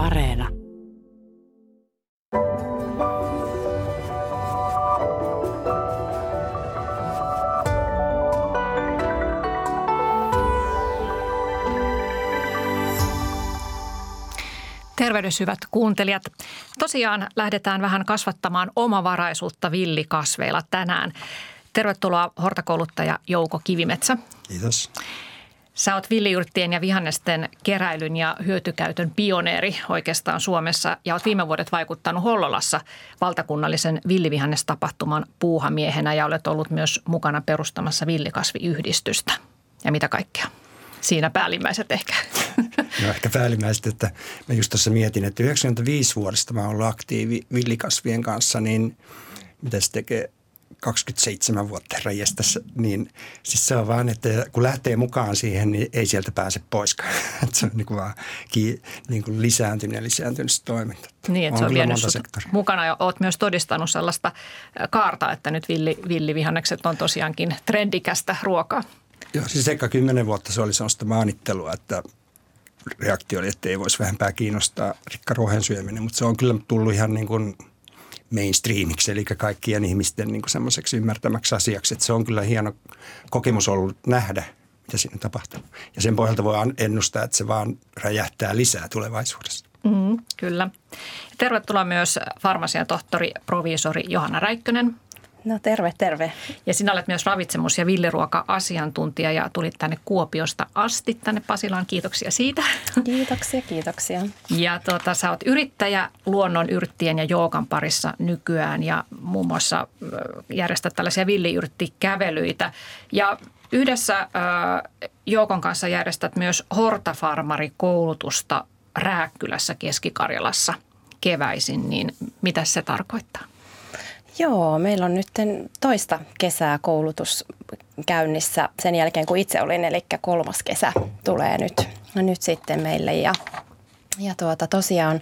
Areena. Tervehdys hyvät kuuntelijat. Tosiaan lähdetään vähän kasvattamaan omavaraisuutta villikasveilla tänään. Tervetuloa hortakouluttaja Jouko Kivimetsä. Kiitos. Sä oot villiyrttien ja vihannesten keräilyn ja hyötykäytön pioneeri oikeastaan Suomessa ja oot viime vuodet vaikuttanut Hollolassa valtakunnallisen villivihannestapahtuman puuhamiehenä ja olet ollut myös mukana perustamassa villikasviyhdistystä. Ja mitä kaikkea? Siinä päällimmäiset ehkä. No ehkä päällimmäiset, että mä just tuossa mietin, että 95 vuodesta mä oon ollut aktiivi villikasvien kanssa, niin mitä se tekee 27 vuotta herranjestas, niin siis se on vaan, että kun lähtee mukaan siihen, niin ei sieltä pääse poiskaan. että se on niin kuin vaan ki, niin kuin lisääntynyt ja lisääntynyt se toiminta. Niin, että on se on vienyt mukana ja olet myös todistanut sellaista kaarta, että nyt villi, villivihannekset on tosiaankin trendikästä ruokaa. Joo, siis eka kymmenen vuotta se oli sellaista maanittelua, että reaktio oli, että ei voisi vähempää kiinnostaa rikkaruohen syöminen, mutta se on kyllä tullut ihan niin kuin – mainstreamiksi, eli kaikkien ihmisten niin kuin semmoiseksi ymmärtämäksi asiaksi. Että se on kyllä hieno kokemus ollut nähdä, mitä siinä tapahtuu. Ja sen pohjalta voi ennustaa, että se vaan räjähtää lisää tulevaisuudessa. Mm, kyllä. Tervetuloa myös farmasian tohtori, proviisori Johanna Räikkönen. No terve, terve. Ja sinä olet myös ravitsemus- ja villiruoka-asiantuntija ja tulit tänne Kuopiosta asti tänne Pasilaan. Kiitoksia siitä. Kiitoksia, kiitoksia. Ja tuota, sä oot yrittäjä luonnon yrttien ja joogan parissa nykyään ja muun muassa järjestät tällaisia villiyrttikävelyitä. Ja yhdessä äh, Joukon kanssa järjestät myös hortafarmarikoulutusta Rääkkylässä Keski-Karjalassa keväisin, niin mitä se tarkoittaa? Joo, meillä on nyt toista kesää koulutus käynnissä sen jälkeen, kun itse olin, eli kolmas kesä tulee nyt, nyt sitten meille. Ja, ja tuota, tosiaan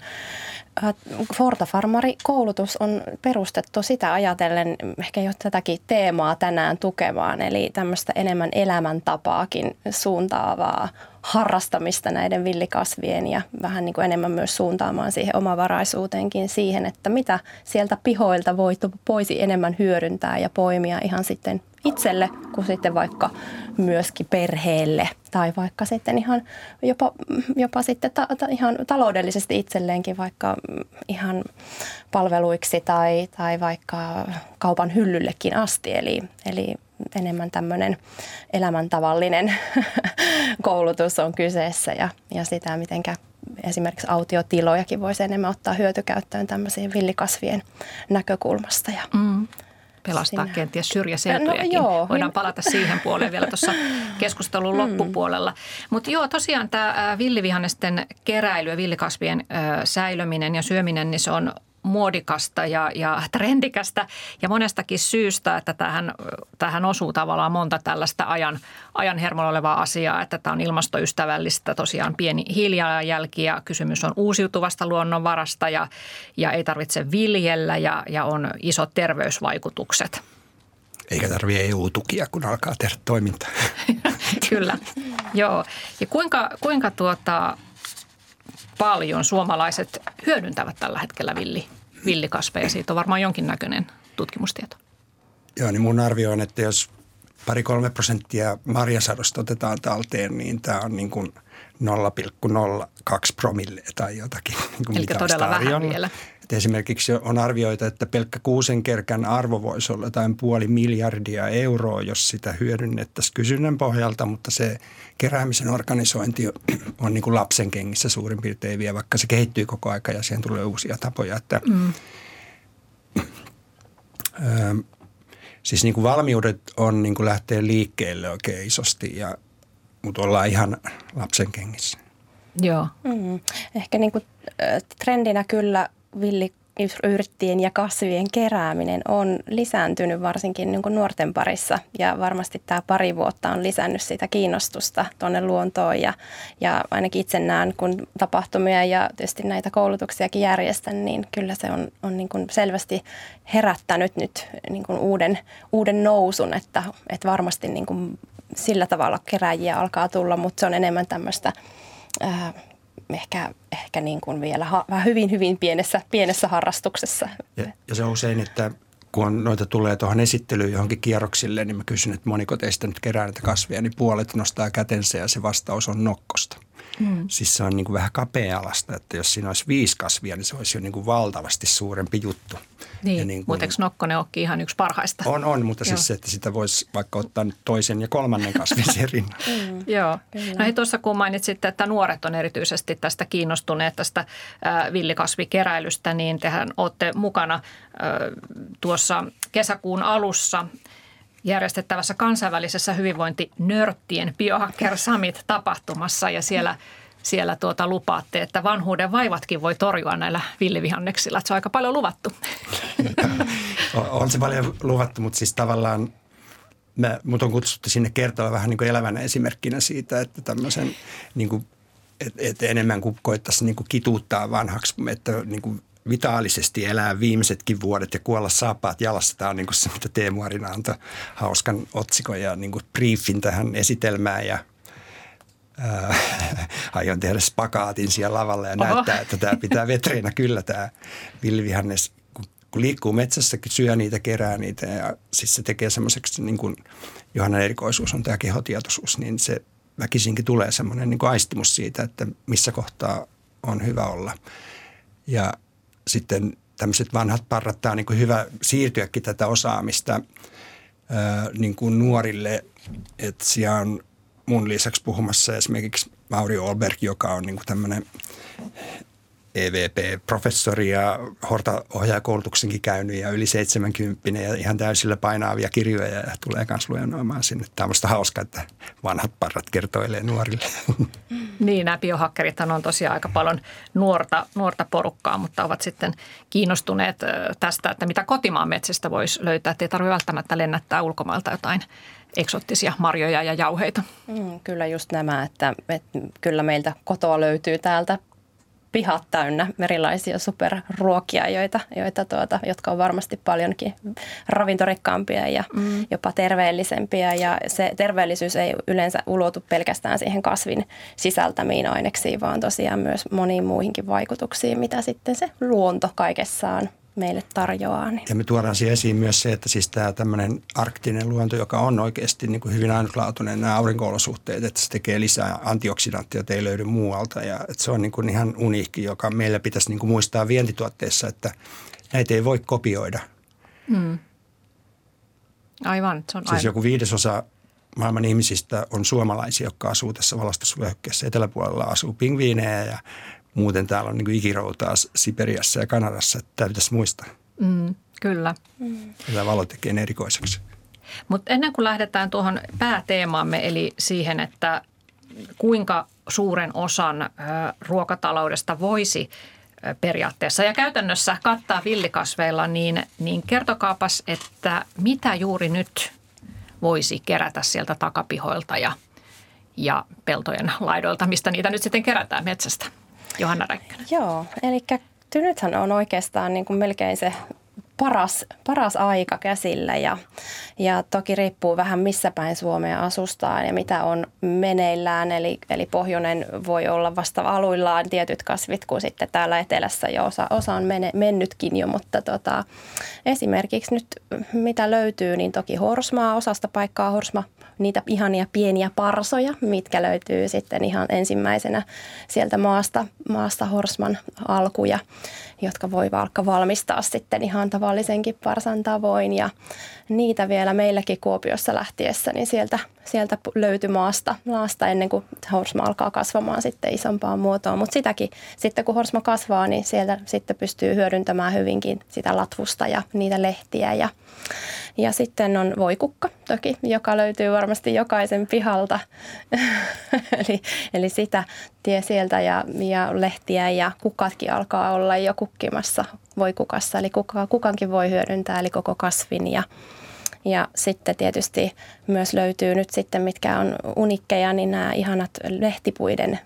äh, Forta Farmari-koulutus on perustettu sitä ajatellen ehkä jo tätäkin teemaa tänään tukemaan, eli tämmöistä enemmän elämäntapaakin suuntaavaa harrastamista näiden villikasvien ja vähän niin kuin enemmän myös suuntaamaan siihen omavaraisuuteenkin siihen, että mitä sieltä pihoilta voi poisi enemmän hyödyntää ja poimia ihan sitten itselle kuin sitten vaikka myöskin perheelle tai vaikka sitten ihan jopa, jopa sitten ta, ta, ihan taloudellisesti itselleenkin vaikka ihan palveluiksi tai, tai vaikka kaupan hyllyllekin asti. Eli, eli enemmän tämmöinen elämäntavallinen koulutus on kyseessä ja, ja sitä, miten esimerkiksi autiotilojakin voisi enemmän ottaa hyötykäyttöön tämmöisiin villikasvien näkökulmasta. Ja mm pelastaa Sinä. kenties syrjäseutujakin. No, joo. Voidaan palata siihen puoleen vielä tuossa keskustelun mm. loppupuolella. Mutta joo, tosiaan tämä villivihannesten keräily ja villikasvien säilöminen ja syöminen, niin se on muodikasta ja, ja trendikästä ja monestakin syystä, että tähän, tähän osuu tavallaan monta tällaista ajan, ajan hermolla olevaa asiaa, että tämä on ilmastoystävällistä, tosiaan pieni hiilijalanjälki ja kysymys on uusiutuvasta luonnonvarasta ja, ja ei tarvitse viljellä ja, ja on isot terveysvaikutukset. Eikä tarvitse EU-tukia, kun alkaa tehdä toimintaa. Kyllä, joo. Ja kuinka, kuinka tuota, paljon suomalaiset hyödyntävät tällä hetkellä villi, villikasveja. Siitä on varmaan jonkinnäköinen tutkimustieto. Joo, niin mun arvio on, että jos pari-kolme prosenttia marjasadosta otetaan talteen, niin tämä on niin kuin 0,02 promille tai jotakin. Niin kuin Eli todella vähän vielä. Et esimerkiksi on arvioita, että pelkkä kuusenkerkän arvo voisi olla jotain puoli miljardia euroa, jos sitä hyödynnettäisiin kysynnän pohjalta, mutta se keräämisen organisointi on niin kuin lapsen kengissä suurin piirtein vielä, vaikka se kehittyy koko aika ja siihen tulee uusia tapoja. Että, mm. ö, siis niin kuin valmiudet on niin kuin lähteä liikkeelle oikein isosti, ja, mutta ollaan ihan lapsen kengissä. Joo. Mm. Ehkä niin kuin, trendinä kyllä villiyrttien ja kasvien kerääminen on lisääntynyt varsinkin niin nuorten parissa. Ja varmasti tämä pari vuotta on lisännyt sitä kiinnostusta tuonne luontoon. Ja, ja ainakin itse näen, kun tapahtumia ja tietysti näitä koulutuksiakin järjestän, niin kyllä se on, on niin kuin selvästi herättänyt nyt niin kuin uuden, uuden nousun, että, että varmasti niin kuin sillä tavalla keräjiä alkaa tulla, mutta se on enemmän tämmöistä ehkä, ehkä niin kuin vielä ha, vähän hyvin, hyvin pienessä, pienessä harrastuksessa. Ja, ja se on usein, että kun noita tulee tuohon esittelyyn johonkin kierroksille, niin mä kysyn, että moniko teistä nyt kerää näitä kasveja, niin puolet nostaa kätensä ja se vastaus on nokkosta. Mm. Siis se on niin kuin vähän kapea-alasta, että jos siinä olisi viisi kasvia, niin se olisi jo niin kuin valtavasti suurempi juttu. Niin, niin mutta eikö nokkonen olekin ihan yksi parhaista? On, on, mutta siis se, että sitä voisi vaikka ottaa toisen ja kolmannen kasvin rinnan. Mm. Joo. No hei tuossa kun mainitsit, että nuoret on erityisesti tästä kiinnostuneet tästä äh, villikasvikeräilystä, niin tehän olette mukana äh, tuossa kesäkuun alussa järjestettävässä kansainvälisessä hyvinvointinörttien Biohacker Summit-tapahtumassa ja siellä siellä tuota lupaatte, että vanhuuden vaivatkin voi torjua näillä villivihanneksilla. se on aika paljon luvattu. on se paljon luvattu, mutta siis tavallaan mä, mut on kutsuttu sinne kertoa vähän niin kuin elävänä esimerkkinä siitä, että tämmöisen niin kuin, et, et enemmän kuin koittaisi niin kuin kituuttaa vanhaksi, että niin kuin vitaalisesti elää viimeisetkin vuodet ja kuolla saapaat jalassa. Tämä on niin kuin se, mitä Teemu Arina antoi hauskan otsikon ja niin kuin briefin tähän esitelmään ja äh, aion tehdä spakaatin siellä lavalla ja Oho. näyttää, että tämä pitää vetreinä kyllä tämä villivihannes. Kun, kun liikkuu metsässä, syö niitä, kerää niitä ja siis se tekee semmoiseksi, niin kuin Johannan erikoisuus on tämä kehotietoisuus, niin se väkisinkin tulee semmoinen niin kuin aistimus siitä, että missä kohtaa on hyvä olla. Ja sitten tämmöiset vanhat parrat, tämä on niin hyvä siirtyäkin tätä osaamista ää, niin kuin nuorille, että siellä on mun lisäksi puhumassa esimerkiksi Mauri Olberg, joka on niin kuin tämmöinen EVP-professori ja Horta-ohjaajakoulutuksenkin käynyt ja yli 70 ja ihan täysillä painaavia kirjoja ja tulee myös luennoimaan sinne. Tämmöistä hauskaa, että vanhat parrat kertoilee nuorille. Niin, nämä biohakkerithan on tosiaan aika paljon nuorta, nuorta porukkaa, mutta ovat sitten kiinnostuneet tästä, että mitä kotimaan metsistä voisi löytää. Että ei tarvitse välttämättä lennättää ulkomailta jotain eksottisia marjoja ja jauheita. Mm, kyllä just nämä, että, että kyllä meiltä kotoa löytyy täältä pihat täynnä erilaisia superruokia, joita, joita tuota, jotka on varmasti paljonkin ravintorikkaampia ja mm. jopa terveellisempiä. Ja se terveellisyys ei yleensä ulotu pelkästään siihen kasvin sisältämiin aineksiin, vaan tosiaan myös moniin muihinkin vaikutuksiin, mitä sitten se luonto kaikessaan meille tarjoaa. Niin. Ja me tuodaan siihen esiin myös se, että siis tämä tämmöinen arktinen luonto, joka on oikeasti niin kuin hyvin ainutlaatuinen, nämä aurinko-olosuhteet, että se tekee lisää antioksidanttia, ei löydy muualta. Ja että se on niin kuin ihan uniikki, joka meillä pitäisi niin kuin muistaa vientituotteessa, että näitä ei voi kopioida. Hmm. Aivan, se on Siis aivan. joku viidesosa maailman ihmisistä on suomalaisia, jotka asuu tässä valostusvyöhykkeessä. Eteläpuolella asuu pingviinejä ja muuten täällä on niin ikiroutaa Siperiassa ja Kanadassa, että tämä pitäisi muistaa. Mm, kyllä. Mm. Tämä valo tekee ne erikoiseksi. Mutta ennen kuin lähdetään tuohon pääteemaamme, eli siihen, että kuinka suuren osan ruokataloudesta voisi periaatteessa ja käytännössä kattaa villikasveilla, niin, niin kertokaapas, että mitä juuri nyt voisi kerätä sieltä takapihoilta ja, ja peltojen laidoilta, mistä niitä nyt sitten kerätään metsästä? Johanna Räikkönen. Joo, eli nythän on oikeastaan niin kuin melkein se paras, paras aika käsillä ja, ja toki riippuu vähän missä päin Suomea asustaan ja mitä on meneillään. Eli, eli pohjoinen voi olla vasta aluillaan tietyt kasvit, kun sitten täällä etelässä jo osa, osa on mene, mennytkin jo, mutta tota, esimerkiksi nyt mitä löytyy, niin toki horsmaa, osasta paikkaa horsma niitä ihania pieniä parsoja, mitkä löytyy sitten ihan ensimmäisenä sieltä maasta, maasta horsman alkuja, jotka voi vaikka valmistaa sitten ihan tavallisenkin parsan tavoin. Ja niitä vielä meilläkin Kuopiossa lähtiessä, niin sieltä, sieltä löytyi maasta, maasta ennen kuin horsma alkaa kasvamaan sitten isompaan muotoon. Mutta sitäkin, sitten kun horsma kasvaa, niin sieltä sitten pystyy hyödyntämään hyvinkin sitä latvusta ja niitä lehtiä ja ja sitten on voikukka toki, joka löytyy varmasti jokaisen pihalta. eli, eli sitä tie sieltä ja, ja lehtiä ja kukatkin alkaa olla jo kukkimassa voikukassa. Eli kuka, kukankin voi hyödyntää, eli koko kasvin ja, ja sitten tietysti myös löytyy nyt sitten, mitkä on unikkeja, niin nämä ihanat lehtipuiden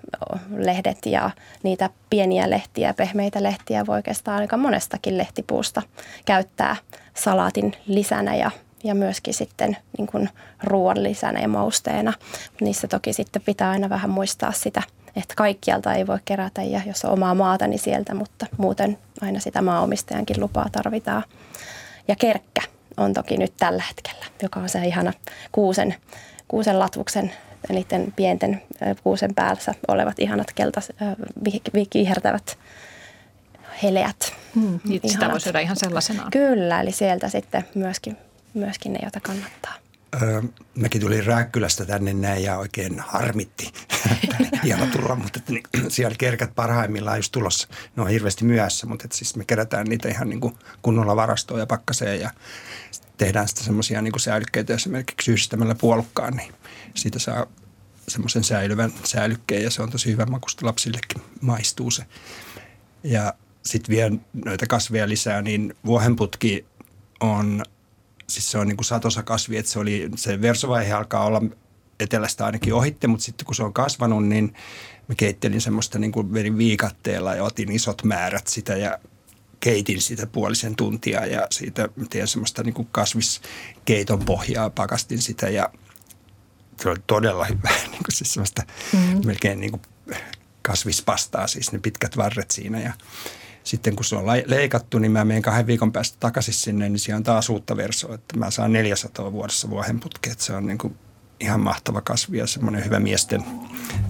lehdet ja niitä pieniä lehtiä, pehmeitä lehtiä voi oikeastaan aika monestakin lehtipuusta käyttää salaatin lisänä ja, ja myöskin sitten niin kuin ruoan lisänä ja mausteena. Niissä toki sitten pitää aina vähän muistaa sitä että kaikkialta ei voi kerätä ja jos on omaa maata, niin sieltä, mutta muuten aina sitä maaomistajankin lupaa tarvitaan. Ja kerkkä on toki nyt tällä hetkellä, joka on se ihana kuusen, kuusen latvuksen niiden pienten kuusen päässä olevat ihanat keltas, vihertävät heleät. Hmm, sitä voi syödä ihan sellaisenaan. Kyllä, eli sieltä sitten myöskin, myöskin ne, joita kannattaa. Mäkin tulin Rääkkylästä tänne näin ja oikein harmitti. Hieno tulla, mutta että, niin, siellä kerkät parhaimmillaan just tulossa. Ne on hirveästi myöhässä, mutta että siis me kerätään niitä ihan niin kuin kunnolla varastoon ja pakkaseen ja tehdään sitten semmoisia niin säilykkeitä esimerkiksi yhdistämällä puolukkaan, niin siitä saa semmoisen säilyvän säilykkeen ja se on tosi hyvä makusta lapsillekin maistuu se. Ja sitten vielä noita kasveja lisää, niin vuohenputki on, siis se on niin kuin satosa kasvi, että se, oli, se versovaihe alkaa olla etelästä ainakin ohitte, mutta sitten kun se on kasvanut, niin mä keittelin semmoista niin kuin verin viikatteella ja otin isot määrät sitä ja keitin sitä puolisen tuntia ja siitä tein semmoista niin kuin kasviskeiton pohjaa, pakastin sitä ja se oli todella hyvä, niin kuin siis semmoista mm-hmm. melkein niin kuin kasvispastaa, siis ne pitkät varret siinä ja sitten kun se on leikattu, niin mä menen kahden viikon päästä takaisin sinne, niin siellä on taas uutta versoa, että mä saan 400 vuodessa vuohenputkeet. Se on niin kuin ihan mahtava kasvi ja semmoinen hyvä miesten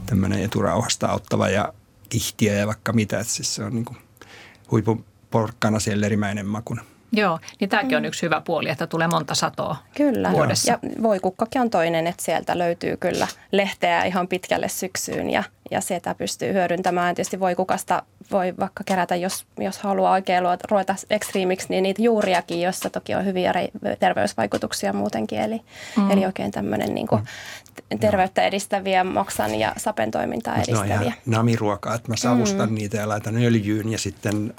tämmöinen eturauhasta auttava ja kihtiä ja vaikka mitä. Että siis se on niin kuin huipun porkkana erimäinen makuna. Joo, niin tämäkin on mm. yksi hyvä puoli, että tulee monta satoa kyllä. vuodessa. Ja voikukkakin on toinen, että sieltä löytyy kyllä lehteä ihan pitkälle syksyyn ja, ja sitä pystyy hyödyntämään. Tietysti voikukasta voi vaikka kerätä, jos, jos haluaa oikein ruveta ekstriimiksi, niin niitä juuriakin, joissa toki on hyviä terveysvaikutuksia muutenkin. Eli, mm. eli oikein tämmöinen niin kuin mm. terveyttä edistäviä, maksan ja sapen toimintaa edistäviä. No namiruokaa, että mä savustan mm. niitä ja laitan öljyyn ja sitten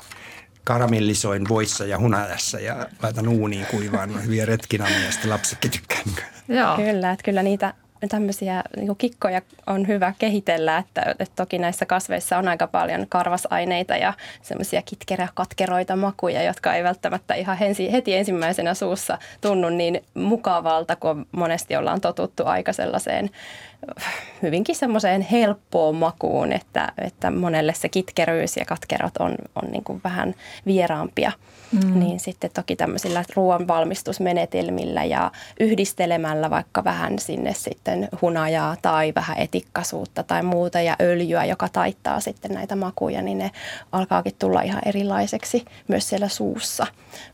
karamellisoin voissa ja hunajassa ja laitan uuniin kuivaan hyviä retkinamia ja sitten lapsetkin tykkää. Joo. Kyllä, että kyllä niitä tämmöisiä niin kikkoja on hyvä kehitellä, että, että toki näissä kasveissa on aika paljon karvasaineita ja semmoisia kitkerä katkeroita makuja, jotka ei välttämättä ihan heti, heti ensimmäisenä suussa tunnu niin mukavalta, kun monesti ollaan totuttu aika sellaiseen hyvinkin semmoiseen helppoon makuun, että, että monelle se kitkeryys ja katkerot on, on niin kuin vähän vieraampia. Mm. Niin sitten toki tämmöisillä ruoanvalmistusmenetelmillä ja yhdistelemällä vaikka vähän sinne sitten hunajaa tai vähän etikkasuutta tai muuta ja öljyä, joka taittaa sitten näitä makuja, niin ne alkaakin tulla ihan erilaiseksi myös siellä suussa.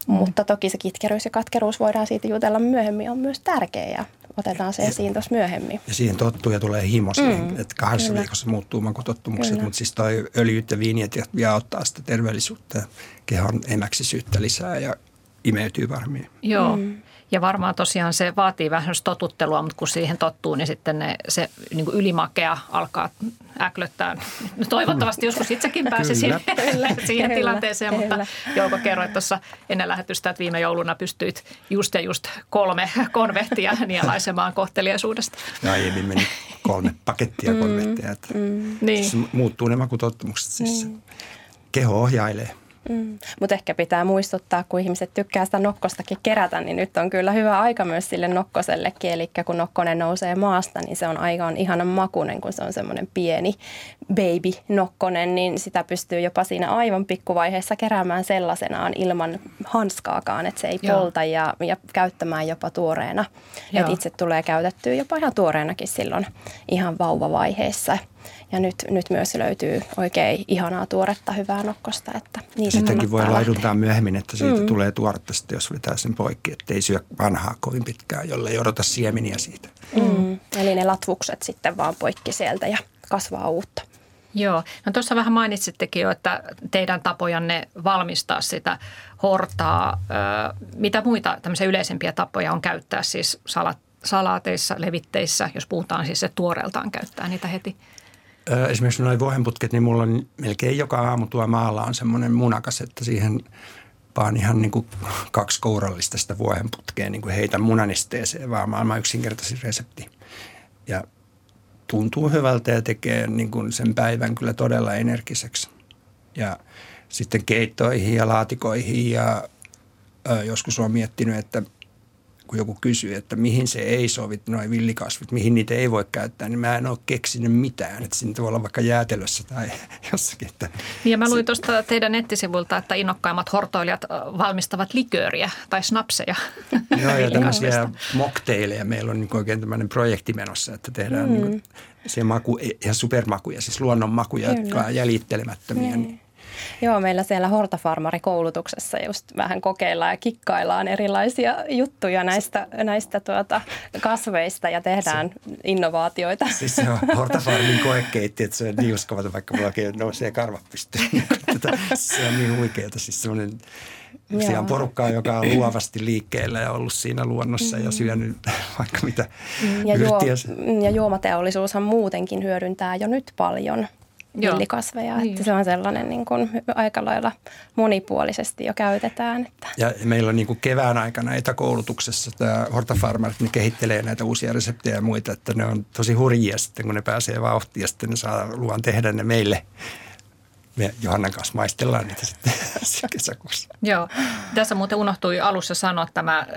Mm. Mutta toki se kitkeryys ja katkeruus voidaan siitä jutella myöhemmin on myös tärkeä ja otetaan se esiin tuossa myöhemmin. Ja siihen tottuu ja tulee himo siihen, mm, että kahdessa kyllä. viikossa muuttuu makutottumukset, mutta siis toi öljyt ja viiniet vielä auttaa sitä terveellisuutta ja kehon emäksisyyttä lisää ja imeytyy varmiin. Joo. Mm. Ja varmaan tosiaan se vaatii vähän totuttelua, mutta kun siihen tottuu, niin sitten ne, se niin kuin ylimakea alkaa äklöttää. Toivottavasti joskus itsekin pääsee siihen, siihen tilanteeseen, kyllä. mutta Jouko kerroit tuossa ennen lähetystä, että viime jouluna pystyit just ja just kolme konvehtia nielaisemaan kohteliaisuudesta. No aiemmin meni kolme pakettia mm, konvehtia. Mm, mm. Niin. muuttuu ne makutottumukset siis. Mm. Keho ohjailee. Mm. Mutta ehkä pitää muistuttaa, kun ihmiset tykkää sitä nokkostakin kerätä, niin nyt on kyllä hyvä aika myös sille nokkosellekin. Eli kun nokkonen nousee maasta, niin se on aikaan ihanan makunen, kun se on semmoinen pieni baby-nokkonen, niin sitä pystyy jopa siinä aivan pikkuvaiheessa keräämään sellaisenaan ilman hanskaakaan, että se ei Joo. polta ja, ja käyttämään jopa tuoreena. Et itse tulee käytettyä jopa ihan tuoreenakin silloin ihan vauvavaiheessa. Ja nyt, nyt myös löytyy oikein ihanaa tuoretta hyvää nokkosta. Että Sitäkin voi laiduntaa myöhemmin, että siitä mm. tulee tuoretta sitten, jos vetää sen poikki. Että ei syö vanhaa kovin pitkään, jolle ei odota siemeniä siitä. Mm. Eli ne latvukset sitten vaan poikki sieltä ja kasvaa uutta. Joo, no tuossa vähän mainitsittekin jo, että teidän tapojanne valmistaa sitä hortaa. Mitä muita tämmöisiä yleisempiä tapoja on käyttää siis salat, salaateissa, levitteissä, jos puhutaan siis se tuoreeltaan käyttää niitä heti? Esimerkiksi noin vuohenputket, niin mulla on melkein joka aamu tuo maalla on semmoinen munakas, että siihen vaan ihan niin kuin kaksi kourallista sitä vuohenputkea niin kuin heitän munanisteeseen, vaan maailman yksinkertaisin resepti. Ja tuntuu hyvältä ja tekee niin kuin sen päivän kyllä todella energiseksi. Ja sitten keittoihin ja laatikoihin ja ö, joskus olen miettinyt, että kun joku kysyy, että mihin se ei sovi, noin villikasvit, mihin niitä ei voi käyttää, niin mä en ole keksinyt mitään. Että siinä voi olla vaikka jäätelössä tai jossakin. Että niin ja mä luin tuosta teidän nettisivulta, että innokkaimmat hortoilijat valmistavat likööriä tai snapseja. Joo, ja tämmöisiä mokteileja. Meillä on niin oikein tämmöinen projekti menossa, että tehdään mm. niin se maku, ihan supermakuja, siis luonnonmakuja, Kyllä. jotka on jäljittelemättömiä. Niin. Niin Joo, meillä siellä Hortafarmari-koulutuksessa just vähän kokeillaan ja kikkaillaan erilaisia juttuja näistä, näistä tuota kasveista ja tehdään se, innovaatioita. Siis se on Hortafarmin koekeitti, että se on niin uskomaton, vaikka mulla nousee karvat pystyyn. se on niin huikeaa, siis semmoinen Siellä on porukkaa, joka on luovasti liikkeellä ja ollut siinä luonnossa ja syönyt vaikka mitä ja, juo, ja juomateollisuushan muutenkin hyödyntää jo nyt paljon villikasveja. Niin. Että se on sellainen niin kuin aika lailla monipuolisesti jo käytetään. Että. Ja meillä on niin kuin kevään aikana etäkoulutuksessa tämä Hortafarmer, ne kehittelee näitä uusia reseptejä ja muita, että ne on tosi hurjia sitten, kun ne pääsee vauhtiin ja sitten ne saa luvan tehdä ne meille me Johannan kanssa maistellaan niitä sitten kesäkuussa. Joo. Tässä muuten unohtui alussa sanoa tämä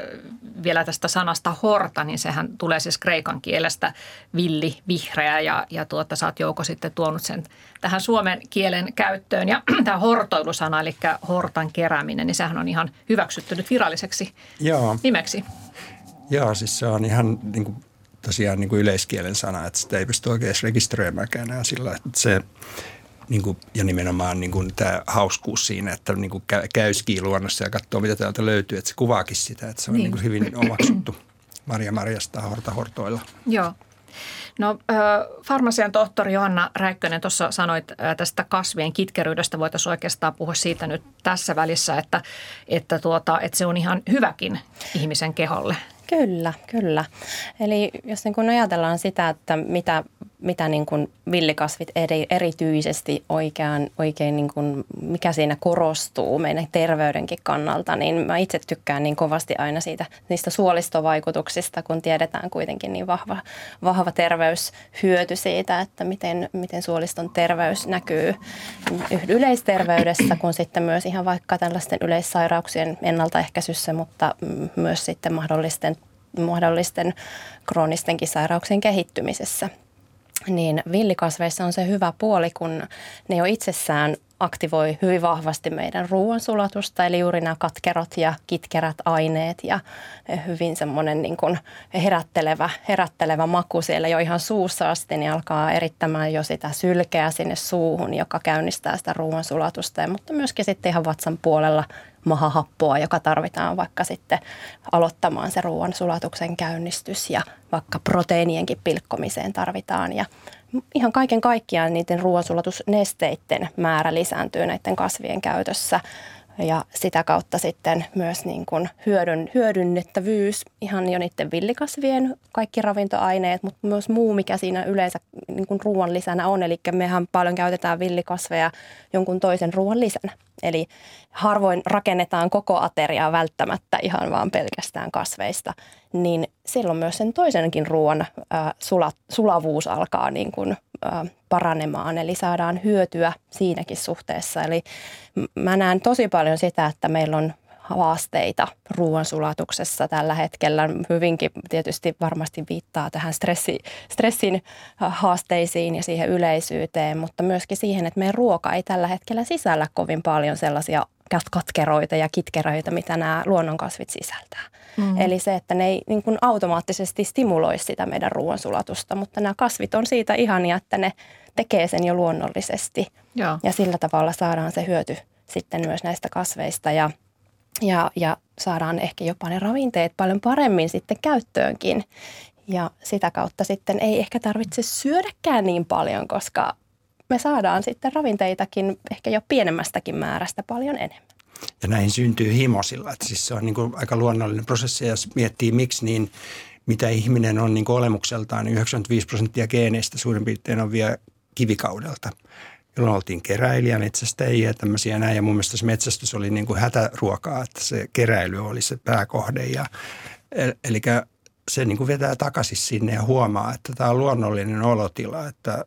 vielä tästä sanasta horta, niin sehän tulee siis kreikan kielestä villi, vihreä ja, ja tuota, sä oot Jouko sitten tuonut sen tähän suomen kielen käyttöön. Ja tämä hortoilusana, eli hortan kerääminen, niin sehän on ihan hyväksytty nyt viralliseksi Joo. nimeksi. Joo, siis se on ihan niin kuin, tosiaan niin kuin yleiskielen sana, että sitä ei pysty oikein rekisteröimäänkään enää sillä, että se niin kuin, ja nimenomaan niin kuin tämä hauskuus siinä, että niin kuin käyskii luonnossa ja katsoo, mitä täältä löytyy, että se kuvaakin sitä, että se on niin. Niin kuin hyvin omaksuttu Maria Marjasta horta hortoilla. Joo. No farmasian tohtori Johanna Räikkönen tuossa sanoit tästä kasvien kitkeryydestä. Voitaisiin oikeastaan puhua siitä nyt tässä välissä, että, että, tuota, että se on ihan hyväkin ihmisen keholle. Kyllä, kyllä. Eli jos niin kun ajatellaan sitä, että mitä mitä niin kuin villikasvit eri, erityisesti oikein, oikein niin kuin, mikä siinä korostuu meidän terveydenkin kannalta, niin mä itse tykkään niin kovasti aina siitä, niistä suolistovaikutuksista, kun tiedetään kuitenkin niin vahva, vahva terveyshyöty siitä, että miten, miten suoliston terveys näkyy yleisterveydessä, kun sitten myös ihan vaikka tällaisten yleissairauksien ennaltaehkäisyssä, mutta myös sitten mahdollisten mahdollisten kroonistenkin sairauksien kehittymisessä niin villikasveissa on se hyvä puoli, kun ne jo itsessään aktivoi hyvin vahvasti meidän ruoansulatusta, eli juuri nämä katkerot ja kitkerät aineet ja hyvin semmoinen niin kuin herättelevä, herättelevä maku siellä jo ihan suussa asti, niin alkaa erittämään jo sitä sylkeä sinne suuhun, joka käynnistää sitä ruoansulatusta, mutta myöskin sitten ihan vatsan puolella mahahappoa, joka tarvitaan vaikka sitten aloittamaan se ruoan sulatuksen käynnistys ja vaikka proteiinienkin pilkkomiseen tarvitaan. Ja ihan kaiken kaikkiaan niiden ruoansulatusnesteiden määrä lisääntyy näiden kasvien käytössä ja sitä kautta sitten myös niin kuin hyödyn, hyödynnettävyys ihan jo niiden villikasvien kaikki ravintoaineet, mutta myös muu, mikä siinä yleensä niin kuin ruoan lisänä on. Eli mehän paljon käytetään villikasveja jonkun toisen ruoan lisänä. Eli harvoin rakennetaan koko ateriaa välttämättä ihan vaan pelkästään kasveista, niin silloin myös sen toisenkin ruoan äh, sula, sulavuus alkaa niin kuin, paranemaan, eli saadaan hyötyä siinäkin suhteessa. Eli mä näen tosi paljon sitä, että meillä on haasteita ruoansulatuksessa tällä hetkellä. Hyvinkin tietysti varmasti viittaa tähän stressi, stressin haasteisiin ja siihen yleisyyteen, mutta myöskin siihen, että meidän ruoka ei tällä hetkellä sisällä kovin paljon sellaisia katkeroita ja kitkeroita, mitä nämä luonnonkasvit sisältää. Mm. Eli se, että ne ei niin kuin automaattisesti stimuloi sitä meidän ruoansulatusta, mutta nämä kasvit on siitä ihania, että ne tekee sen jo luonnollisesti. Joo. Ja sillä tavalla saadaan se hyöty sitten myös näistä kasveista ja, ja, ja saadaan ehkä jopa ne ravinteet paljon paremmin sitten käyttöönkin. Ja sitä kautta sitten ei ehkä tarvitse syödäkään niin paljon, koska me saadaan sitten ravinteitakin ehkä jo pienemmästäkin määrästä paljon enemmän. Ja näihin syntyy himosilla. Että siis se on niin kuin aika luonnollinen prosessi ja jos miettii miksi, niin mitä ihminen on niin olemukseltaan, niin 95 prosenttia geeneistä suurin piirtein on vielä kivikaudelta jolloin oltiin keräilijä, metsästäjiä ja tämmöisiä näin. Ja mun mielestä se metsästys oli niin kuin hätäruokaa, että se keräily oli se pääkohde. Ja, eli se niin kuin vetää takaisin sinne ja huomaa, että tämä on luonnollinen olotila, että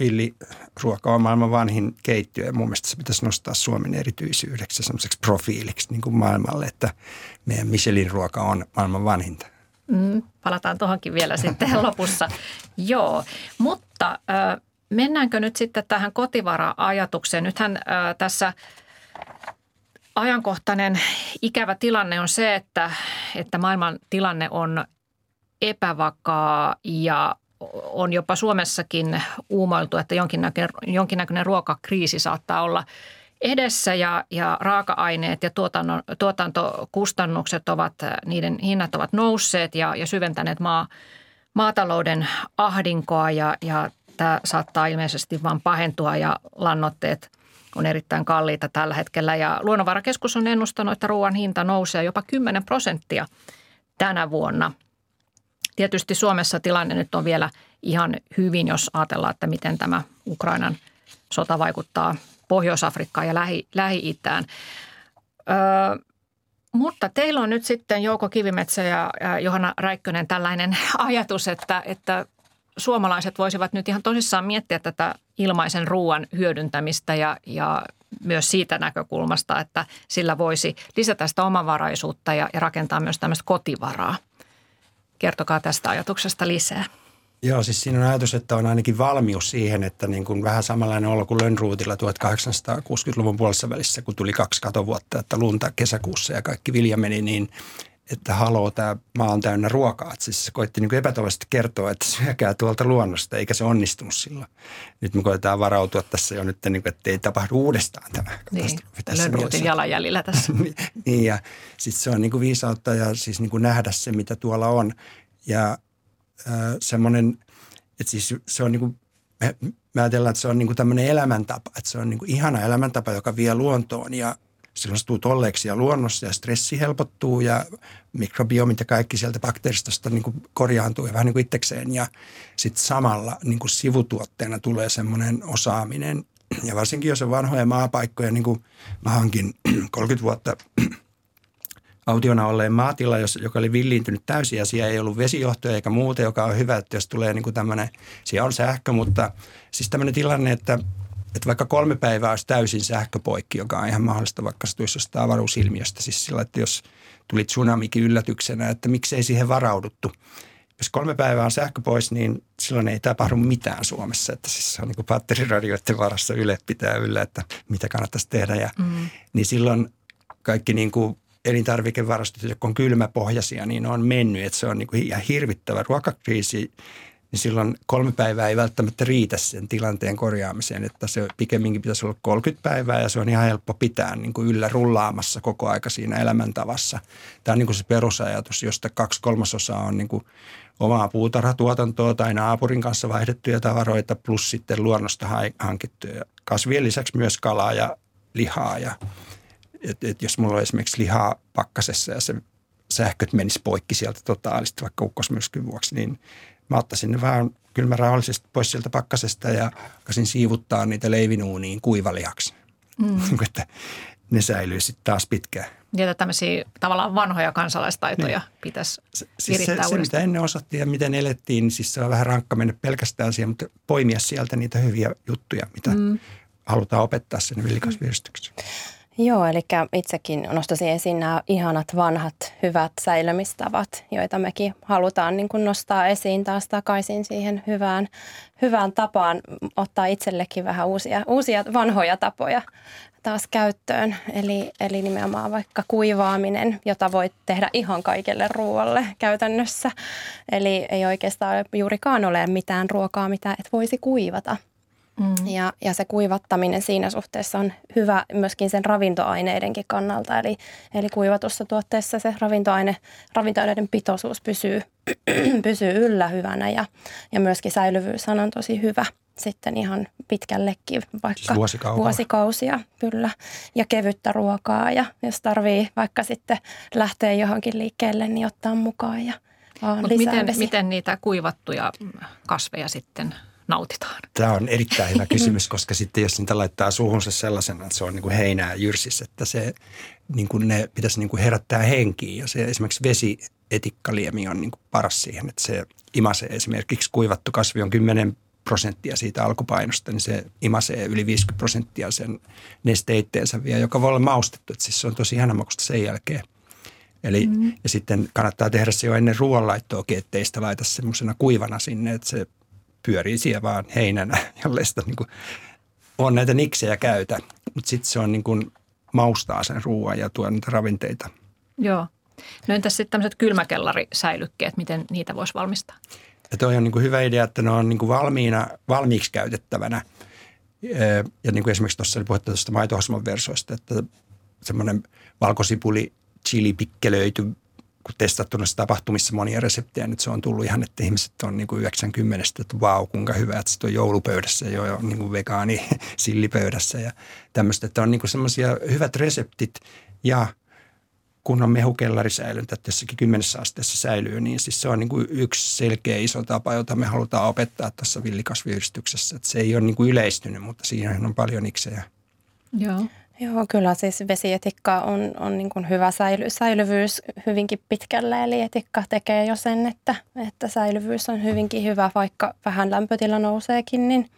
villiruoka on maailman vanhin keittiö ja mun mielestä se pitäisi nostaa Suomen erityisyydeksi semmoiseksi profiiliksi niin kuin maailmalle, että meidän Michelin ruoka on maailman vanhinta. Mm, palataan tuohonkin vielä sitten lopussa. Joo, mutta äh, mennäänkö nyt sitten tähän kotivara-ajatukseen? Nythän äh, tässä ajankohtainen ikävä tilanne on se, että, että maailman tilanne on epävakaa ja on jopa Suomessakin uumoiltu, että jonkinnäköinen, jonkinnäköinen ruokakriisi saattaa olla edessä ja, ja raaka-aineet ja tuotannon, tuotantokustannukset ovat, niiden hinnat ovat nousseet ja, ja syventäneet maa, maatalouden ahdinkoa ja, ja tämä saattaa ilmeisesti vain pahentua ja lannoitteet on erittäin kalliita tällä hetkellä. Ja Luonnonvarakeskus on ennustanut, että ruoan hinta nousee jopa 10 prosenttia tänä vuonna – Tietysti Suomessa tilanne nyt on vielä ihan hyvin, jos ajatellaan, että miten tämä Ukrainan sota vaikuttaa Pohjois-Afrikkaan ja Lähi- Lähi-Itään. Öö, mutta teillä on nyt sitten Jouko Kivimetsä ja, ja Johanna Räikkönen tällainen ajatus, että, että suomalaiset voisivat nyt ihan tosissaan miettiä tätä ilmaisen ruoan hyödyntämistä ja, ja myös siitä näkökulmasta, että sillä voisi lisätä sitä omavaraisuutta ja, ja rakentaa myös tämmöistä kotivaraa. Kertokaa tästä ajatuksesta lisää. Joo, siis siinä on ajatus, että on ainakin valmius siihen, että niin kuin vähän samanlainen olo kuin Lönnruutilla 1860-luvun puolessa välissä, kun tuli kaksi katovuotta, että lunta kesäkuussa ja kaikki vilja meni, niin että haloo, tämä maa on täynnä ruokaa. Että siis se koitti niin epätoivoisesti kertoa, että syökää tuolta luonnosta, eikä se onnistunut silloin. Nyt me koetaan varautua tässä jo nyt, niin kuin, että ei tapahdu uudestaan tämä niin, Lönnruutin jalanjäljellä tässä. niin, ja sitten se on niin kuin viisautta ja siis niin kuin nähdä se, mitä tuolla on. Ja äh, semmoinen, että siis se on niin kuin, me, me ajatellaan, että se on niin kuin tämmöinen elämäntapa, että se on niin kuin ihana elämäntapa, joka vie luontoon ja silloin se tolleeksi ja luonnossa ja stressi helpottuu ja mikrobiomit ja kaikki sieltä bakteeristosta niin kuin korjaantuu ja vähän niin kuin itsekseen. Ja sitten samalla niin kuin sivutuotteena tulee semmoinen osaaminen ja varsinkin jos on vanhoja maapaikkoja, niin kuin mä hankin 30 vuotta autiona olleen maatila, joka oli villiintynyt täysin ja siellä ei ollut vesijohtoja eikä muuta, joka on hyvä, että jos tulee niin kuin tämmöinen, siellä on sähkö, mutta siis tämmöinen tilanne, että että vaikka kolme päivää olisi täysin sähköpoikki, joka on ihan mahdollista vaikka se tulisi jostain avaruusilmiöstä. Siis sillä, että jos tuli tsunamikin yllätyksenä, että miksei siihen varauduttu. Jos kolme päivää on sähkö pois, niin silloin ei tapahdu mitään Suomessa. Että siis se on niin batteriradioiden varassa Yle pitää yllä, että mitä kannattaisi tehdä. Ja, mm. Niin silloin kaikki niin kuin elintarvikevarastot, jotka on kylmäpohjaisia, niin on mennyt. Että se on niin kuin ihan hirvittävä ruokakriisi niin silloin kolme päivää ei välttämättä riitä sen tilanteen korjaamiseen, että se pikemminkin pitäisi olla 30 päivää ja se on ihan helppo pitää niin kuin yllä rullaamassa koko aika siinä elämäntavassa. Tämä on niin kuin se perusajatus, josta kaksi kolmasosaa on niin kuin omaa puutarhatuotantoa tai naapurin kanssa vaihdettuja tavaroita plus sitten luonnosta hankittuja. Kasvien lisäksi myös kalaa ja lihaa ja et, et jos mulla on esimerkiksi lihaa pakkasessa ja se sähköt menisi poikki sieltä totaalisesti vaikka ukkosmyrskyn vuoksi, niin mä ottaisin ne vähän kylmä rauhallisesti pois sieltä pakkasesta ja alkaisin siivuttaa niitä leivinuuniin kuivalihaksi. Mm. että ne säilyy sitten taas pitkään. Ja tämmöisiä tavallaan vanhoja kansalaistaitoja niin. pitäisi siis virittää se, se, mitä ennen osattiin ja miten elettiin, niin siis se on vähän rankka mennä pelkästään siihen, mutta poimia sieltä niitä hyviä juttuja, mitä mm. halutaan opettaa sinne villikasvieristykseen. Joo, eli itsekin nostaisin esiin nämä ihanat vanhat hyvät säilymistavat, joita mekin halutaan niin kuin nostaa esiin taas takaisin siihen hyvään, hyvään tapaan, ottaa itsellekin vähän uusia, uusia vanhoja tapoja taas käyttöön. Eli, eli nimenomaan vaikka kuivaaminen, jota voit tehdä ihan kaikelle ruoalle käytännössä. Eli ei oikeastaan juurikaan ole mitään ruokaa, mitä et voisi kuivata – Mm. Ja, ja se kuivattaminen siinä suhteessa on hyvä myöskin sen ravintoaineidenkin kannalta. Eli, eli kuivatussa tuotteessa se ravintoaine, ravintoaineiden pitoisuus pysyy, pysyy yllä hyvänä ja, ja myöskin säilyvyys on tosi hyvä sitten ihan pitkällekin, vaikka siis vuosikausia, kyllä. Ja kevyttä ruokaa ja jos tarvii vaikka sitten lähteä johonkin liikkeelle, niin ottaa mukaan ja Mut miten, miten niitä kuivattuja kasveja sitten nautitaan? Tämä on erittäin hyvä kysymys, koska sitten jos niitä laittaa suuhunsa sellaisena, että se on niin kuin heinää jyrsis, että se, niin kuin ne pitäisi niin kuin herättää henkiin. Ja se esimerkiksi vesietikkaliemi on niin kuin paras siihen, että se imasee esimerkiksi kuivattu kasvi on 10 prosenttia siitä alkupainosta, niin se imasee yli 50 prosenttia sen nesteitteensä vielä, joka voi olla maustettu. Että siis se on tosi ihana sen jälkeen. Eli, mm. Ja sitten kannattaa tehdä se jo ennen ruoanlaittoakin, ettei sitä laita semmoisena kuivana sinne, että se pyörii siellä vaan heinänä, jolle sitä niin kuin, on näitä niksejä käytä. Mutta sitten se on niin kuin, maustaa sen ruoan ja tuo niitä ravinteita. Joo. No entäs sitten tämmöiset kylmäkellarisäilykkeet, miten niitä voisi valmistaa? Ja toi on niin kuin hyvä idea, että ne on niin kuin valmiina, valmiiksi käytettävänä. Ja niin kuin esimerkiksi tuossa oli puhetta tuosta maitohasmon versoista, että semmoinen valkosipuli chili pikkelöity, kun testattu näissä tapahtumissa monia reseptejä, nyt se on tullut ihan, että ihmiset on niin kuin 90, että vau, kuinka hyvä, että se on joulupöydässä jo on niin kuin vegaani sillipöydässä ja tämmöistä, että on niin semmoisia hyvät reseptit ja kunnon mehukellarisäilyntä, että jossakin kymmenessä asteessa säilyy, niin siis se on niin kuin yksi selkeä iso tapa, jota me halutaan opettaa tuossa villikasviyhdistyksessä. Että se ei ole niin kuin yleistynyt, mutta siinä on paljon iksejä. Joo. Joo, kyllä siis vesietikka on, on niin kuin hyvä säily, säilyvyys hyvinkin pitkälle, eli etikka tekee jo sen, että, että säilyvyys on hyvinkin hyvä, vaikka vähän lämpötila nouseekin, niin,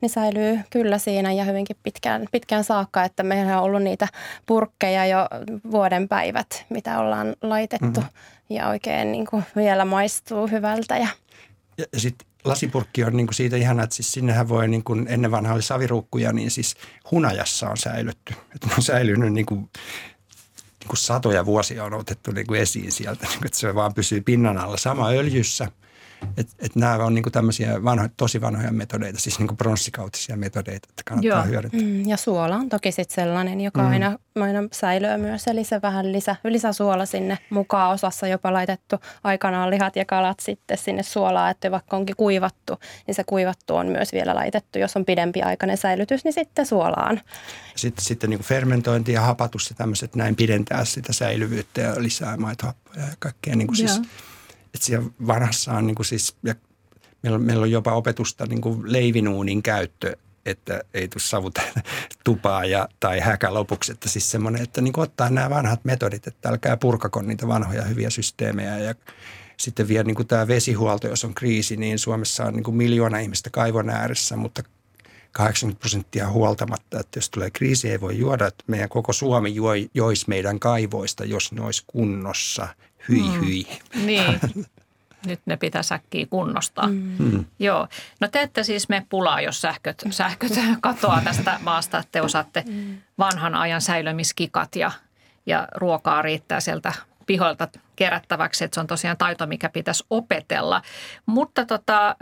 niin säilyy kyllä siinä ja hyvinkin pitkään, pitkään saakka, että meillä on ollut niitä purkkeja jo vuoden päivät, mitä ollaan laitettu mm-hmm. ja oikein niin kuin vielä maistuu hyvältä. Ja, ja, sitten lasipurkki on niin kuin siitä ihana, että siis sinnehän voi, niin kuin ennen vanhaa oli saviruukkuja, niin siis hunajassa on säilytty. Että on säilynyt niin kuin, niin kuin satoja vuosia on otettu niin kuin esiin sieltä, niin kuin, että se vaan pysyy pinnan alla. Sama öljyssä – et, et nämä on niinku tämmöisiä vanho, tosi vanhoja metodeita, siis niinku pronssikautisia metodeita, että kannattaa Joo. hyödyntää. Mm, ja suola on toki sitten sellainen, joka mm. aina, aina säilyy myös, eli se vähän lisä, lisäsuola sinne mukaan osassa jopa laitettu aikanaan lihat ja kalat sitten sinne suolaa, että vaikka onkin kuivattu, niin se kuivattu on myös vielä laitettu, jos on pidempi aikainen säilytys, niin sitten suolaan. Sitten, sitten niin hapatus ja hapatus ja tämmöiset näin pidentää sitä säilyvyyttä ja lisää maitohappoja ja kaikkea niin kuin siis – että siellä vanhassa on niin kuin siis, ja meillä, meillä on jopa opetusta niin kuin leivinuunin käyttö, että ei tule savuta tupaa ja, tai häkä lopuksi. Että siis semmoinen, että niin ottaa nämä vanhat metodit, että älkää purkako niitä vanhoja hyviä systeemejä ja sitten vielä niin kuin tämä vesihuolto, jos on kriisi, niin Suomessa on niin kuin miljoona ihmistä kaivon ääressä, mutta 80 prosenttia huoltamatta, että jos tulee kriisi, ei voi juoda. Että meidän koko Suomi joisi meidän kaivoista, jos ne olisi kunnossa – hyi mm. hyi. Niin. Nyt ne pitää säkkiä kunnostaa. Mm. mm. Joo. No te ette siis me pulaa, jos sähköt, sähköt katoaa tästä maasta, että te osaatte mm. vanhan ajan säilömiskikat ja, ja ruokaa riittää sieltä pihoilta kerättäväksi, että se on tosiaan taito, mikä pitäisi opetella. Mutta tota,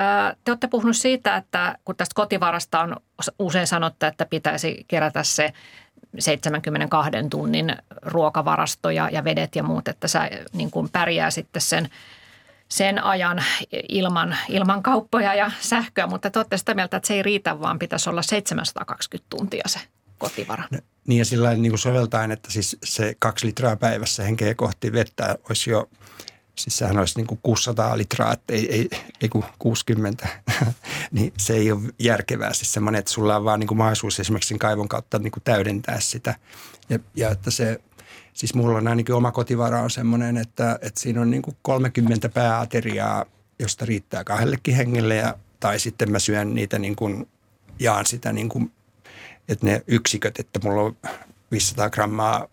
te olette puhunut siitä, että kun tästä kotivarasta on usein sanottu, että pitäisi kerätä se 72 tunnin ruokavarastoja ja vedet ja muut, että sä niin kuin pärjää sitten sen, sen ajan ilman, ilman kauppoja ja sähköä, mutta te olette sitä mieltä, että se ei riitä, vaan pitäisi olla 720 tuntia se kotivara. No, niin ja sillä niin kuin soveltaen, että siis se kaksi litraa päivässä henkeä kohti vettä olisi jo – Siis sehän olisi niin kuin 600 litraa, että ei, ei, ei kuin 60, niin se ei ole järkevää. Siis semmoinen, että sulla on vaan niin kuin mahdollisuus esimerkiksi sen kaivon kautta niin kuin täydentää sitä. Ja, ja että se, siis mulla on ainakin oma kotivara on semmoinen, että, että siinä on niin kuin 30 pääateriaa, josta riittää kahdellekin hengelle ja, tai sitten mä syön niitä niin kuin, jaan sitä niin kuin, että ne yksiköt, että mulla on 500 grammaa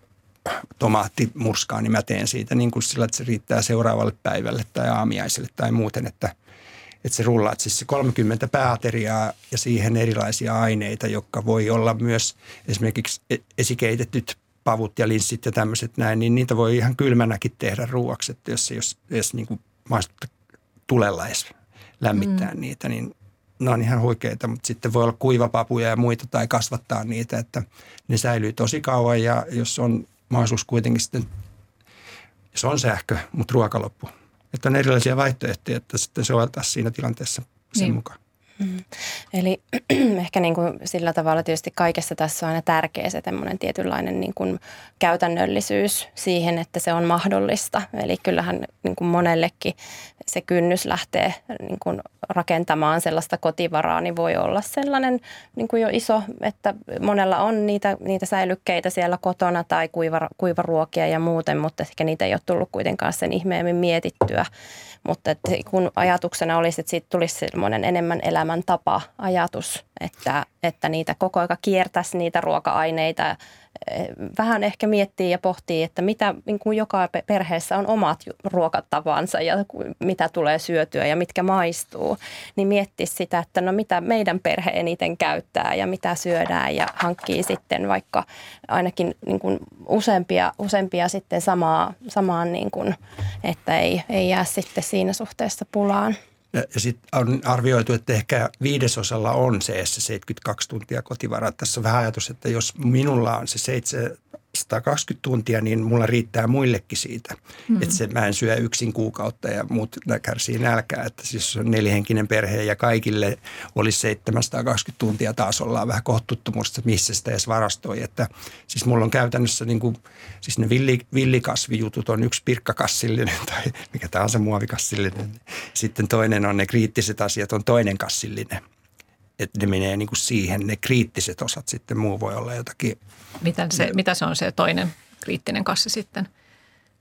tomaattimurskaa, niin mä teen siitä niin kuin sillä, että se riittää seuraavalle päivälle tai aamiaiselle tai muuten, että, että se rullaa. Että siis se 30 pääateriaa ja siihen erilaisia aineita, jotka voi olla myös esimerkiksi e-, esikeitetyt pavut ja linssit ja tämmöiset näin, niin niitä voi ihan kylmänäkin tehdä ruuaksi, että jos ei jos edes niin kuin maistutta tulella edes lämmittää mm. niitä, niin ne on ihan huikeita, mutta sitten voi olla kuivapapuja ja muita tai kasvattaa niitä, että ne säilyy tosi kauan ja jos on mahdollisuus kuitenkin sitten, se on sähkö, mutta ruoka loppu. Että on erilaisia vaihtoehtoja, että sitten soveltaa siinä tilanteessa sen niin. mukaan. Mm. Eli ehkä niin kuin sillä tavalla tietysti kaikessa tässä on aina tärkeä se tietynlainen niin kuin käytännöllisyys siihen, että se on mahdollista. Eli kyllähän niin kuin monellekin se kynnys lähtee niin kuin rakentamaan sellaista kotivaraa, niin voi olla sellainen niin kuin jo iso, että monella on niitä, niitä säilykkeitä siellä kotona tai kuiva, kuivaruokia ja muuten, mutta ehkä niitä ei ole tullut kuitenkaan sen ihmeemmin mietittyä. Mutta että kun ajatuksena olisi, että siitä tulisi sellainen enemmän elämäntapa ajatus, että, että niitä koko aika kiertäisi niitä ruoka-aineita vähän ehkä miettii ja pohtii, että mitä niin kuin joka perheessä on omat ruokatavansa ja mitä tulee syötyä ja mitkä maistuu, niin miettii sitä, että no mitä meidän perhe eniten käyttää ja mitä syödään ja hankkii sitten vaikka ainakin niin kuin useampia, useampia sitten samaa, samaan, niin kuin, että ei, ei jää sitten siinä suhteessa pulaan. Ja, ja sitten on arvioitu, että ehkä viidesosalla on se 72 tuntia kotivaraa. Tässä on vähän ajatus, että jos minulla on se 120 tuntia, niin mulla riittää muillekin siitä. Mm. Että se, mä en syö yksin kuukautta ja muut kärsii nälkää. Että siis on nelihenkinen perhe ja kaikille olisi 720 tuntia taas ollaan vähän kohtuuttomuudesta, missä sitä edes varastoi. Että siis mulla on käytännössä niin kuin, siis ne villi, villikasvijutut on yksi pirkkakassillinen tai mikä tahansa muovikassillinen. Sitten toinen on ne kriittiset asiat on toinen kassillinen että ne menee niin kuin siihen, ne kriittiset osat sitten, muu voi olla jotakin. Miten se, ne, mitä se on se toinen kriittinen kassi sitten?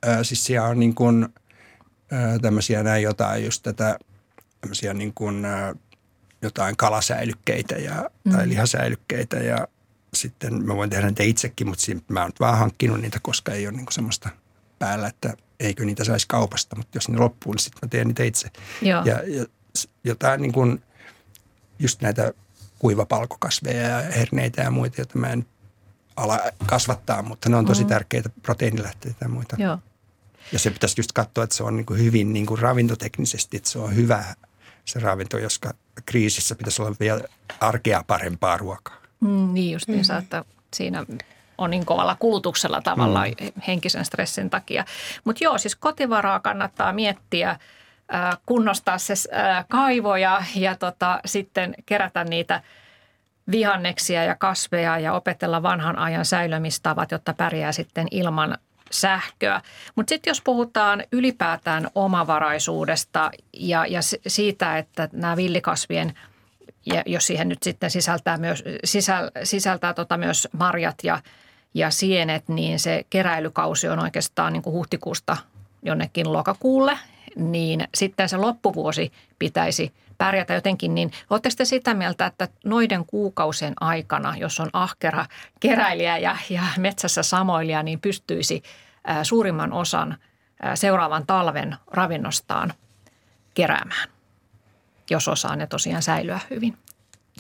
Ää, siis siellä on niin kuin, ää, tämmöisiä näin jotain just tätä, tämmöisiä niin kuin, ää, jotain kalasäilykkeitä ja, mm. tai lihasäilykkeitä ja sitten mä voin tehdä niitä itsekin, mutta siinä, mä oon vaan hankkinut niitä, koska ei ole niin kuin semmoista päällä, että eikö niitä saisi kaupasta, mutta jos ne loppuu, niin sitten mä teen niitä itse. Joo. Ja, ja jotain niin kuin – just näitä kuivapalkokasveja ja herneitä ja muita, joita mä en ala kasvattaa, mutta ne on tosi mm. tärkeitä proteiinilähteitä ja muita. Joo. Ja se pitäisi just katsoa, että se on niin kuin hyvin niin kuin ravintoteknisesti, että se on hyvä se ravinto, koska kriisissä pitäisi olla vielä arkea parempaa ruokaa. Mm, niin just niin, mm. että siinä on niin kovalla kulutuksella tavallaan mm. henkisen stressin takia. Mutta joo, siis kotivaraa kannattaa miettiä – kunnostaa se kaivo ja, ja tota, sitten kerätä niitä vihanneksia ja kasveja ja opetella vanhan ajan säilömistavat, jotta pärjää sitten ilman sähköä. Mutta sitten jos puhutaan ylipäätään omavaraisuudesta ja, ja siitä, että nämä villikasvien, ja jos siihen nyt sitten sisältää, myös, sisäl, sisältää tota myös marjat ja, ja sienet, niin se keräilykausi on oikeastaan niin kuin huhtikuusta jonnekin lokakuulle niin sitten se loppuvuosi pitäisi pärjätä jotenkin, niin oletteko te sitä mieltä, että noiden kuukausien aikana, jos on ahkera keräilijä ja, ja metsässä samoilija, niin pystyisi suurimman osan seuraavan talven ravinnostaan keräämään, jos osaa ne tosiaan säilyä hyvin?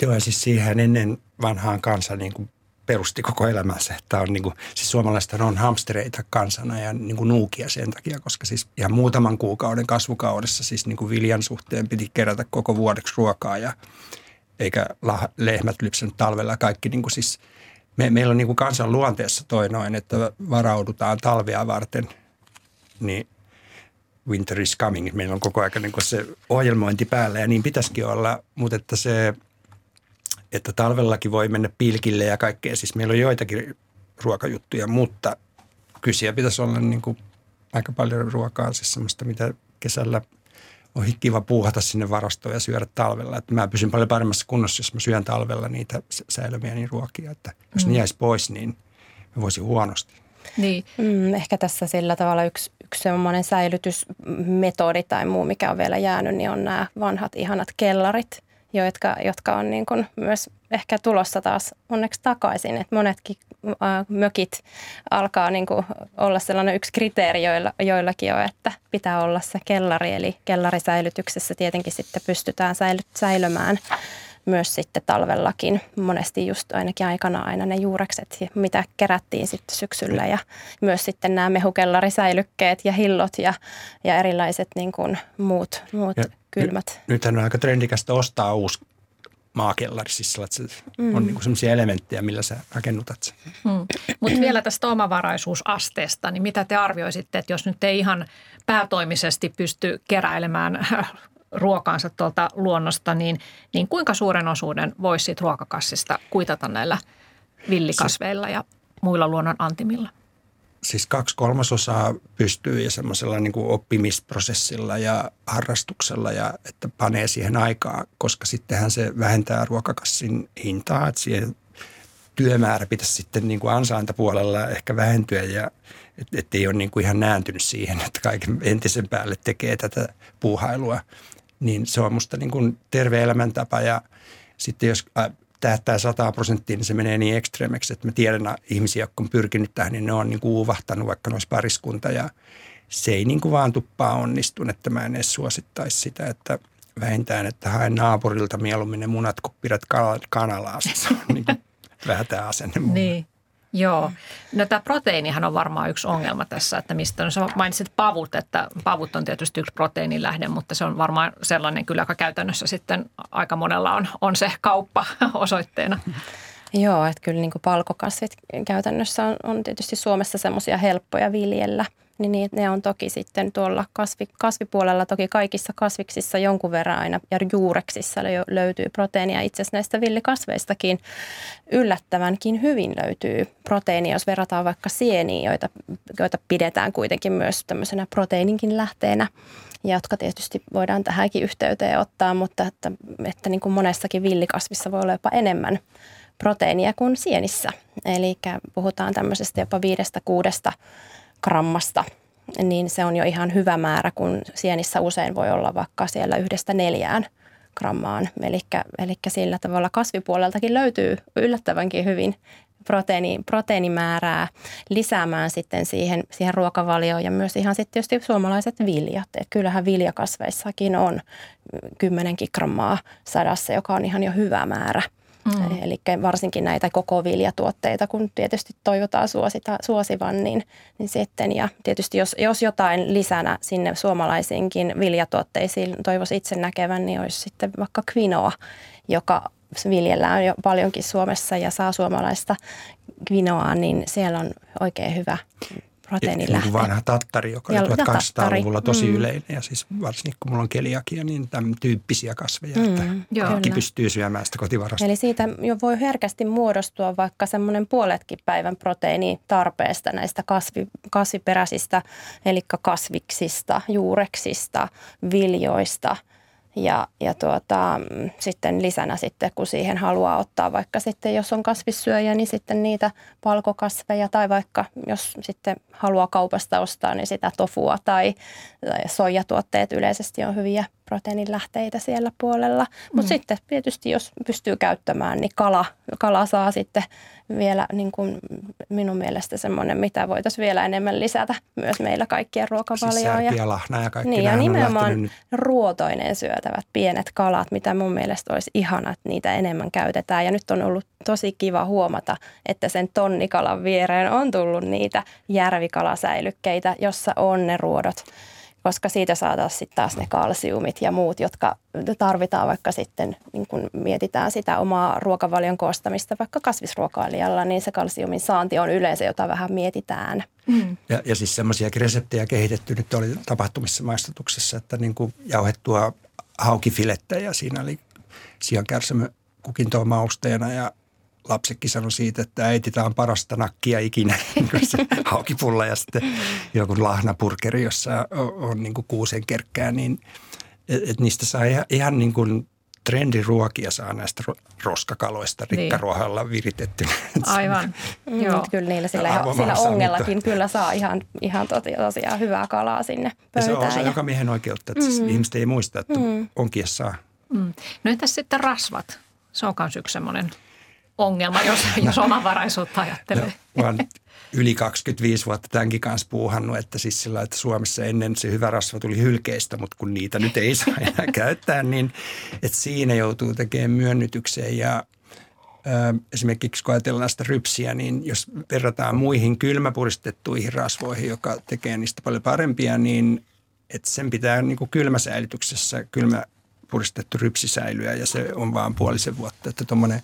Joo, ja siis siihen ennen vanhaan kanssa niin kuin perusti koko elämänsä. Että on niin kuin, siis suomalaiset on hamstereita kansana ja niin kuin nuukia sen takia, koska siis ihan muutaman kuukauden kasvukaudessa siis niin kuin viljan suhteen piti kerätä koko vuodeksi ruokaa ja eikä lehmät lypsänyt talvella. Kaikki niin kuin siis, me, meillä on niin kuin kansan luonteessa toi noin, että varaudutaan talvia varten, niin winter is coming. Meillä on koko ajan niin se ohjelmointi päällä ja niin pitäisikin olla, mutta että se – että talvellakin voi mennä pilkille ja kaikkea. Siis meillä on joitakin ruokajuttuja, mutta kysiä pitäisi olla niin kuin aika paljon ruokaa, siis semmoista, mitä kesällä on kiva puuhata sinne varastoon ja syödä talvella. Että mä pysyn paljon paremmassa kunnossa, jos mä syön talvella niitä säilymiä niin ruokia. Että jos mm. ne jäisi pois, niin mä voisin huonosti. Niin. Mm, ehkä tässä sillä tavalla yksi, yksi semmoinen säilytysmetodi tai muu, mikä on vielä jäänyt, niin on nämä vanhat ihanat kellarit – jotka, jotka on niin kuin myös ehkä tulossa taas onneksi takaisin. Että monetkin mökit alkaa niin kuin olla sellainen yksi kriteeri joilla, joillakin on, että pitää olla se kellari. Eli kellarisäilytyksessä tietenkin sitten pystytään säily, säilymään myös sitten talvellakin. Monesti just ainakin aikana aina ne juurekset, mitä kerättiin sitten syksyllä ja myös sitten nämä mehukellarisäilykkeet ja hillot ja, ja erilaiset niin kuin muut, muut ja kylmät. Nyt, nythän on aika trendikästä ostaa uusi maakellari, siis se mm. on niinku sellaisia elementtejä, millä sä rakennutat sen. Mm. Mutta vielä tästä omavaraisuusasteesta, niin mitä te arvioisitte, että jos nyt ei ihan päätoimisesti pysty keräilemään ruokaansa tuolta luonnosta, niin, niin kuinka suuren osuuden voisi siitä ruokakassista kuitata näillä villikasveilla ja muilla luonnon antimilla? siis kaksi kolmasosaa pystyy ja semmoisella niin kuin oppimisprosessilla ja harrastuksella ja että panee siihen aikaa, koska sittenhän se vähentää ruokakassin hintaa, että siihen työmäärä pitäisi sitten niin kuin ansaintapuolella ehkä vähentyä ja että et ole niin kuin ihan nääntynyt siihen, että kaiken entisen päälle tekee tätä puuhailua. Niin se on musta niin kuin terve elämäntapa ja sitten jos tähtää 100 prosenttia, niin se menee niin ekstreemeksi, että mä tiedän ihmisiä, jotka on pyrkinyt tähän, niin ne on niin kuin uuvahtanut vaikka noissa pariskunta ja se ei niin kuin vaan tuppaa onnistu, että mä en edes suosittaisi sitä, että vähintään, että haen naapurilta mieluummin ne munat, kun pidät kanalaa. Se on niin kuin vähän tämä asenne Niin. Joo. No tämä proteiinihan on varmaan yksi ongelma tässä, että mistä, no sä mainitsit pavut, että pavut on tietysti yksi proteiinin lähde, mutta se on varmaan sellainen kyllä, joka käytännössä sitten aika monella on, on se kauppa osoitteena. Joo, että kyllä niin kuin palkokasvit käytännössä on, on tietysti Suomessa semmoisia helppoja viljellä – niin ne on toki sitten tuolla kasvi, kasvipuolella, toki kaikissa kasviksissa jonkun verran aina ja juureksissa löytyy proteiinia. Itse asiassa näistä villikasveistakin yllättävänkin hyvin löytyy proteiinia, jos verrataan vaikka sieniin, joita, joita pidetään kuitenkin myös tämmöisenä proteiininkin lähteenä ja jotka tietysti voidaan tähänkin yhteyteen ottaa, mutta että, että niin kuin monessakin villikasvissa voi olla jopa enemmän proteiinia kuin sienissä. Eli puhutaan tämmöisestä jopa viidestä kuudesta grammasta, niin se on jo ihan hyvä määrä, kun sienissä usein voi olla vaikka siellä yhdestä neljään grammaan. Eli sillä tavalla kasvipuoleltakin löytyy yllättävänkin hyvin proteiini, proteiinimäärää lisäämään sitten siihen, siihen ruokavalioon ja myös ihan sitten tietysti suomalaiset viljat. Et kyllähän viljakasveissakin on kymmenenkin grammaa sadassa, joka on ihan jo hyvä määrä – Mm. Eli varsinkin näitä koko viljatuotteita, kun tietysti toivotaan suosita, suosivan, niin, niin sitten ja tietysti jos, jos jotain lisänä sinne suomalaisiinkin viljatuotteisiin toivoisi itse näkevän, niin olisi sitten vaikka quinoa, joka viljellään jo paljonkin Suomessa ja saa suomalaista quinoaa, niin siellä on oikein hyvä proteiinilähde. Niin vanha tattari, joka oli 1200-luvulla tosi mm. yleinen ja siis varsinkin kun mulla on keliakia, niin tämän tyyppisiä kasveja, mm. että Joo, kaikki kyllä. pystyy syömään sitä kotivarasta. Eli siitä jo voi herkästi muodostua vaikka semmoinen puoletkin päivän proteiinitarpeesta näistä kasvi, kasviperäisistä, eli kasviksista, juureksista, viljoista – ja, ja tuota, sitten lisänä sitten, kun siihen haluaa ottaa vaikka sitten, jos on kasvissyöjä, niin sitten niitä palkokasveja tai vaikka jos sitten haluaa kaupasta ostaa, niin sitä tofua tai, tai soijatuotteet yleisesti on hyviä proteiinilähteitä siellä puolella. Mutta mm. sitten tietysti jos pystyy käyttämään, niin kala, kala saa sitten vielä niin kuin minun mielestä semmoinen, mitä voitaisiin vielä enemmän lisätä myös meillä kaikkien ruokavalioon. Siis ja lahna ja kaikki Niin ja nimenomaan ruotoinen syötävät pienet kalat, mitä mun mielestä olisi ihana, että niitä enemmän käytetään. Ja nyt on ollut tosi kiva huomata, että sen tonnikalan viereen on tullut niitä järvikalasäilykkeitä, jossa on ne ruodot koska siitä saataisiin sitten taas ne kalsiumit ja muut, jotka tarvitaan vaikka sitten, niin kun mietitään sitä omaa ruokavalion koostamista vaikka kasvisruokailijalla, niin se kalsiumin saanti on yleensä, jota vähän mietitään. Mm. Ja, ja siis semmoisia reseptejä kehitetty, nyt oli tapahtumissa maistutuksessa, että niin kuin jauhettua haukifilettä ja siinä oli sian kärsämö kukintoa mausteena ja lapsikin sanoi siitä, että äiti, tämä on parasta nakkia ikinä, niin se haukipulla ja sitten joku lahnapurkeri, jossa on, on niin kuin kuusen kerkkää, niin et, et niistä saa ihan, ihan niin kuin trendiruokia saa näistä roskakaloista niin. rikkaruohalla viritetty. Aivan, mm, joo. Kyllä niillä sillä, sillä ongellakin mutta... kyllä saa ihan, ihan tosiaan hyvää kalaa sinne pöytään. Ja se on osa ja... joka miehen oikeutta, että mm. ihmiset ei muista, että mm. onkin saa. Mm. No entäs sitten rasvat? Se on myös yksi semmoinen – ongelma, jos, jos omavaraisuutta ajattelee. No, yli 25 vuotta tämänkin kanssa puuhannut, että siis sillä, että Suomessa ennen se hyvä rasva tuli hylkeistä, mutta kun niitä nyt ei saa enää käyttää, niin että siinä joutuu tekemään myönnytykseen ja Esimerkiksi kun ajatellaan sitä rypsiä, niin jos verrataan muihin kylmäpuristettuihin rasvoihin, joka tekee niistä paljon parempia, niin että sen pitää niin kuin kylmäsäilytyksessä kylmä puristettu rypsi säilyä ja se on vaan puolisen vuotta. Että tuommoinen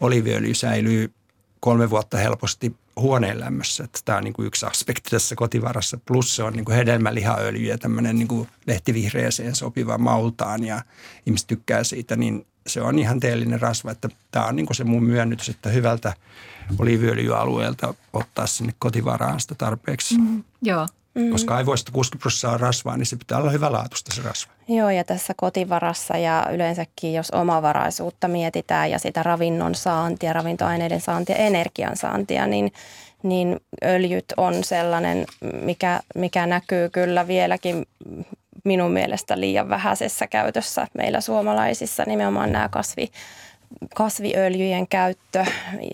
oliviöljy säilyy kolme vuotta helposti huoneen lämmössä. Että tämä on niin kuin yksi aspekti tässä kotivarassa. Plus se on niin kuin hedelmälihaöljy ja tämmöinen niin kuin lehtivihreäseen sopiva maultaan ja ihmiset tykkää siitä, niin se on ihan teellinen rasva. Että tämä on niin kuin se mun myönnytys, että hyvältä oliiviöljyalueelta ottaa sinne kotivaraan sitä tarpeeksi. Mm, joo. Mm. Koska aivoista 60 prosenttia on rasvaa, niin se pitää olla hyvä laatusta se rasva. Joo, ja tässä kotivarassa ja yleensäkin, jos omavaraisuutta mietitään ja sitä ravinnon saantia, ravintoaineiden saantia, energian saantia, niin, niin öljyt on sellainen, mikä, mikä näkyy kyllä vieläkin minun mielestä liian vähäisessä käytössä meillä suomalaisissa, nimenomaan nämä kasvi, kasviöljyjen käyttö.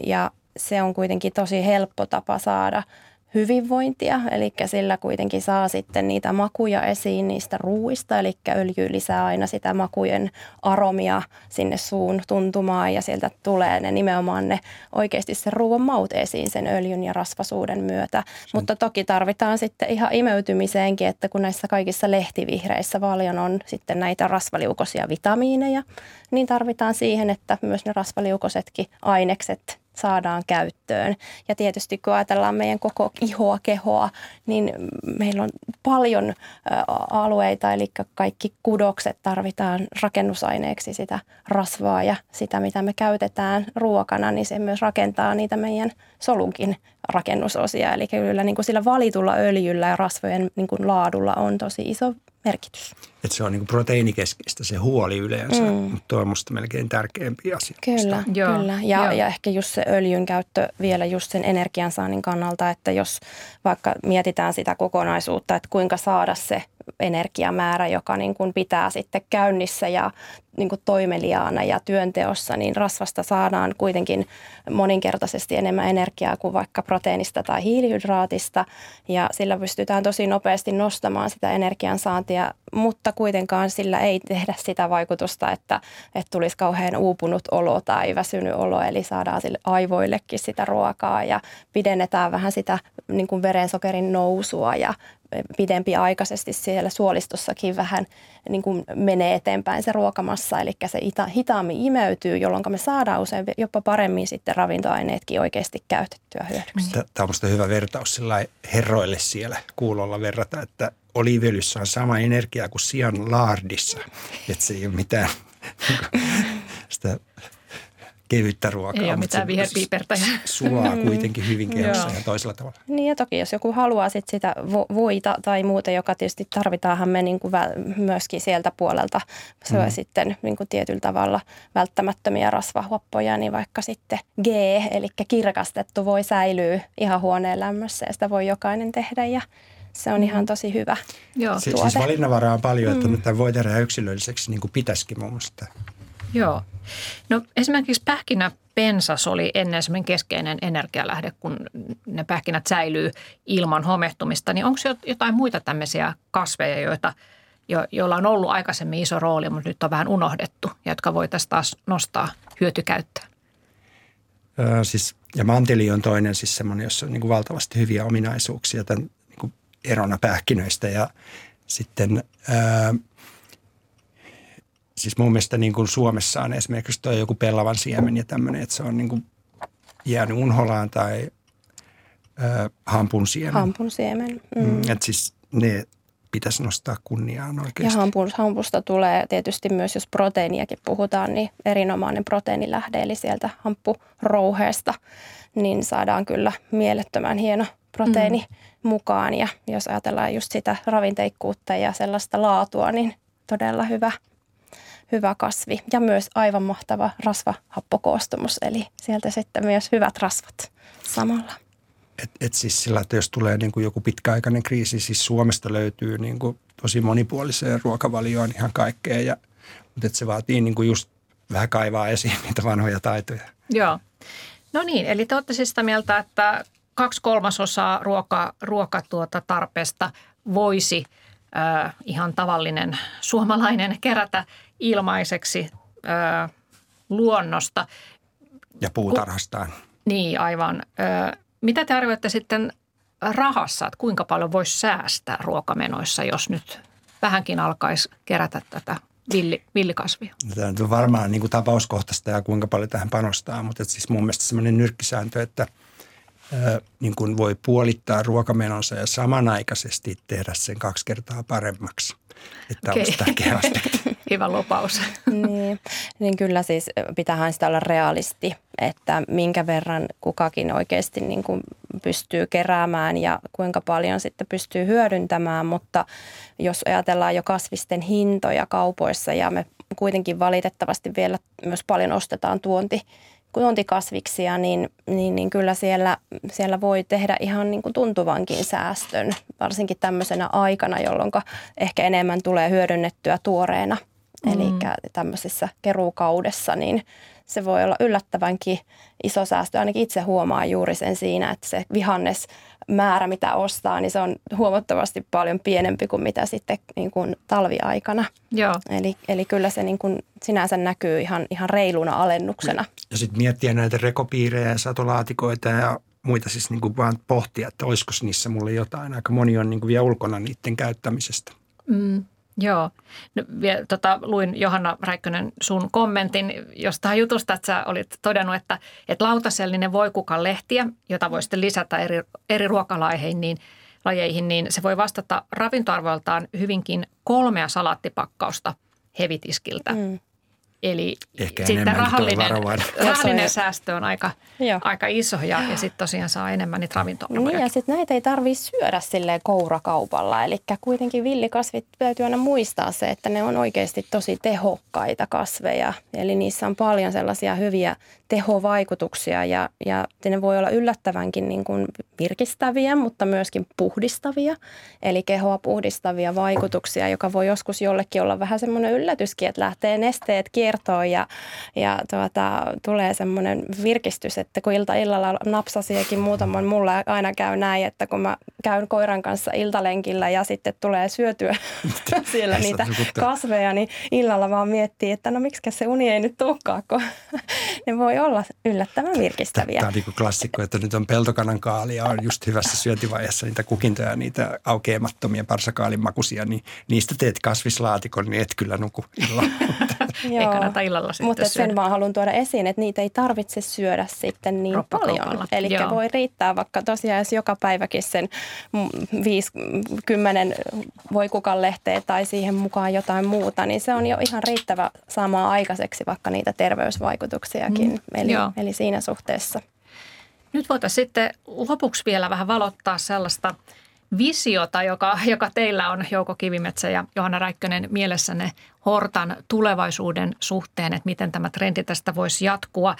Ja se on kuitenkin tosi helppo tapa saada – hyvinvointia, eli sillä kuitenkin saa sitten niitä makuja esiin niistä ruuista, eli öljy lisää aina sitä makujen aromia sinne suun tuntumaan ja sieltä tulee ne nimenomaan ne oikeasti se ruoan maut esiin sen öljyn ja rasvasuuden myötä. Sen. Mutta toki tarvitaan sitten ihan imeytymiseenkin, että kun näissä kaikissa lehtivihreissä paljon on sitten näitä rasvaliukoisia vitamiineja, niin tarvitaan siihen, että myös ne rasvaliukosetkin ainekset saadaan käyttöön. Ja tietysti kun ajatellaan meidän koko ihoa, kehoa, niin meillä on paljon alueita, eli kaikki kudokset tarvitaan rakennusaineeksi sitä rasvaa ja sitä, mitä me käytetään ruokana, niin se myös rakentaa niitä meidän solunkin rakennusosia. Eli kyllä niin kuin sillä valitulla öljyllä ja rasvojen niin kuin laadulla on tosi iso merkitys. Että se on niin proteiinikeskeistä se huoli yleensä, mm. mutta tuo on musta melkein tärkeämpi asia. Kyllä, Joo. kyllä. Ja, Joo. ja ehkä just se öljyn käyttö vielä just sen energiansaannin kannalta, että jos vaikka mietitään sitä kokonaisuutta, että kuinka saada se energiamäärä, joka niin kuin pitää sitten käynnissä ja niin kuin toimeliaana ja työnteossa, niin rasvasta saadaan kuitenkin moninkertaisesti enemmän energiaa kuin vaikka proteiinista tai hiilihydraatista. Ja sillä pystytään tosi nopeasti nostamaan sitä energiansaantia, mutta kuitenkaan sillä ei tehdä sitä vaikutusta, että, että tulisi kauhean uupunut olo tai väsynyt olo. Eli saadaan sille aivoillekin sitä ruokaa ja pidennetään vähän sitä niin kuin verensokerin nousua ja pidempi aikaisesti siellä suolistossakin vähän niin kuin menee eteenpäin se ruokamassa, eli se ita, hitaammin imeytyy, jolloin me saadaan usein jopa paremmin sitten ravintoaineetkin oikeasti käytettyä hyödyksi. Tämä on minusta hyvä vertaus sillä herroille siellä kuulolla verrata, että oliiviöljyssä on sama energia kuin sian laardissa, että se ei ole mitään sitä kevyttä ruokaa. Ei ole mitään viherpiipertä. Sulaa mm. kuitenkin hyvin kehossa ja toisella tavalla. Niin ja toki jos joku haluaa sit sitä voita tai muuta, joka tietysti tarvitaanhan me niin kuin myöskin sieltä puolelta se on mm. sitten niin kuin tietyllä tavalla välttämättömiä rasvahuoppoja, niin vaikka sitten G, eli kirkastettu voi säilyä ihan huoneen lämmössä ja sitä voi jokainen tehdä ja se on ihan tosi hyvä Joo. Si- Siis valinnanvaraa on paljon, että mm. nyt voi tehdä yksilölliseksi niin kuin pitäisikin mun mielestä. Joo. No esimerkiksi pähkinäpensas oli ennen semmoinen keskeinen energialähde, kun ne pähkinät säilyy ilman homehtumista. Niin onko jotain muita tämmöisiä kasveja, joita, jo, joilla on ollut aikaisemmin iso rooli, mutta nyt on vähän unohdettu ja jotka voitaisiin taas nostaa hyötykäyttöön? Öö, siis, ja manteli on toinen siis semmoinen, jossa on niin kuin valtavasti hyviä ominaisuuksia tämän niin kuin erona pähkinöistä ja sitten öö, siis mun mielestä niin kuin Suomessa on esimerkiksi tuo joku pellavan siemen ja tämmöinen, että se on niin kuin jäänyt unholaan tai ö, hampun siemen. Hampun siemen. Mm. Mm, että siis ne pitäisi nostaa kunniaan oikeasti. Ja hampun, hampusta tulee tietysti myös, jos proteiiniakin puhutaan, niin erinomainen proteiinilähde, eli sieltä hampurouheesta, niin saadaan kyllä mielettömän hieno proteiini mm. mukaan. Ja jos ajatellaan just sitä ravinteikkuutta ja sellaista laatua, niin todella hyvä – hyvä kasvi ja myös aivan mahtava rasvahappokoostumus, eli sieltä sitten myös hyvät rasvat samalla. Et, et siis sillä, että jos tulee niin kuin joku pitkäaikainen kriisi, siis Suomesta löytyy niin kuin tosi monipuoliseen ruokavalioon ihan kaikkea, ja, mutta et se vaatii niin kuin just vähän kaivaa esiin niitä vanhoja taitoja. Joo. No niin, eli te olette siis sitä mieltä, että kaksi kolmasosaa ruoka, ruoka tuota tarpeesta voisi äh, ihan tavallinen suomalainen kerätä ilmaiseksi ö, luonnosta. Ja puutarhastaan. Ku, niin, aivan. Ö, mitä te arvioitte sitten rahassa, että kuinka paljon voisi säästää ruokamenoissa, jos nyt vähänkin alkaisi kerätä tätä villi, villikasvia? No, tämä on varmaan niin kuin tapauskohtaista ja kuinka paljon tähän panostaa, mutta siis mun mielestä semmoinen nyrkkisääntö, että niin kuin voi puolittaa ruokamenonsa ja samanaikaisesti tehdä sen kaksi kertaa paremmaksi. Että okay. on tärkeä aspekti. Hyvä lupaus. niin, niin kyllä siis pitäähän sitä olla realisti, että minkä verran kukakin oikeasti niin kuin pystyy keräämään ja kuinka paljon sitten pystyy hyödyntämään, mutta jos ajatellaan jo kasvisten hintoja kaupoissa ja me kuitenkin valitettavasti vielä myös paljon ostetaan tuonti tuontikasviksia, niin, niin, niin kyllä siellä, siellä voi tehdä ihan niin kuin tuntuvankin säästön, varsinkin tämmöisenä aikana, jolloin ehkä enemmän tulee hyödynnettyä tuoreena. Mm. Eli tämmöisessä keruukaudessa, niin se voi olla yllättävänkin iso säästö. Ainakin itse huomaa juuri sen siinä, että se vihannes määrä, mitä ostaa, niin se on huomattavasti paljon pienempi kuin mitä sitten niin kuin talviaikana. Joo. Eli, eli kyllä se niin kuin sinänsä näkyy ihan, ihan reiluna alennuksena. Ja sitten miettiä näitä rekopiirejä ja satolaatikoita ja muita siis niin kuin vaan pohtia, että olisiko niissä mulle jotain. Aika moni on niin kuin vielä ulkona niiden käyttämisestä. Mm. Joo. No, vielä, tota, luin Johanna Räikkönen sun kommentin jostain jutusta, että sä olit todennut, että, että lautasellinen voikukan lehtiä, jota voi sitten lisätä eri, eri ruokalaihin, niin, lajeihin, niin se voi vastata ravintoarvoiltaan hyvinkin kolmea salaattipakkausta hevitiskiltä. Mm. Eli Ehkä sitten rahallinen, rahallinen säästö on aika, aika iso ja, ja sitten tosiaan saa enemmän niitä ravinto Niin ja sitten näitä ei tarvitse syödä silleen kourakaupalla. Eli kuitenkin villikasvit täytyy aina muistaa se, että ne on oikeasti tosi tehokkaita kasveja. Eli niissä on paljon sellaisia hyviä tehovaikutuksia ja, ja ne voi olla yllättävänkin niin kuin virkistäviä, mutta myöskin puhdistavia. Eli kehoa puhdistavia vaikutuksia, joka voi joskus jollekin olla vähän semmoinen yllätyskin, että lähtee nesteet kiertoon ja, ja tuota, tulee semmoinen virkistys, että kun ilta illalla napsasiakin muutaman mulla aina käy näin, että kun mä käyn koiran kanssa iltalenkillä ja sitten tulee syötyä siellä niitä kasveja, niin illalla vaan miettii, että no miksi se uni ei nyt tulekaan, kun ne voi olla yllättävän virkistäviä. Tämä on niin klassikko, että nyt on peltokanan kaali ja on just hyvässä syöntivaiheessa niitä kukintoja, niitä aukeamattomia parsakaalin makuisia, niin niistä teet kasvislaatikon, niin et kyllä nuku illalla. Ei kannata illalla sitten Mutta sen vaan haluan tuoda esiin, että niitä ei tarvitse syödä sitten niin paljon. Eli voi riittää vaikka tosiaan, jos joka päiväkin sen 50 voikukan lehteä tai siihen mukaan jotain muuta, niin se on jo ihan riittävä saamaan aikaiseksi vaikka niitä terveysvaikutuksiakin. Mm. Eli, eli siinä suhteessa. Nyt voitaisiin sitten lopuksi vielä vähän valottaa sellaista visiota, joka, joka teillä on Jouko Kivimetsä ja Johanna Räikkönen mielessänne Hortan tulevaisuuden suhteen, että miten tämä trendi tästä voisi jatkua.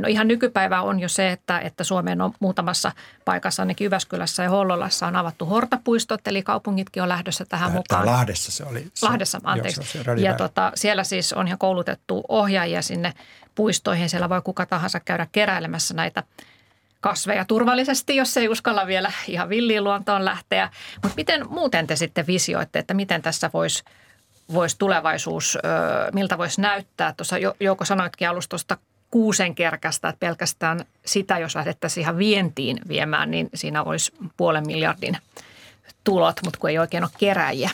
No ihan nykypäivä on jo se, että, että Suomeen on muutamassa paikassa, ainakin Jyväskylässä ja Hollolassa on avattu hortapuistot, eli kaupungitkin on lähdössä tähän Tämä mukaan. Lahdessa se oli. Se, Lahdessa, anteeksi. Joo, se ja tota, siellä siis on ihan koulutettu ohjaajia sinne puistoihin. Siellä voi kuka tahansa käydä keräilemässä näitä kasveja turvallisesti, jos ei uskalla vielä ihan villiin luontoon lähteä. Mutta miten muuten te sitten visioitte, että miten tässä voisi vois tulevaisuus, miltä voisi näyttää? Tuossa Jouko sanoitkin alustosta kuusen kerkästä, että pelkästään sitä, jos lähdettäisiin ihan vientiin viemään, niin siinä olisi puolen miljardin tulot, mutta kun ei oikein ole keräjiä.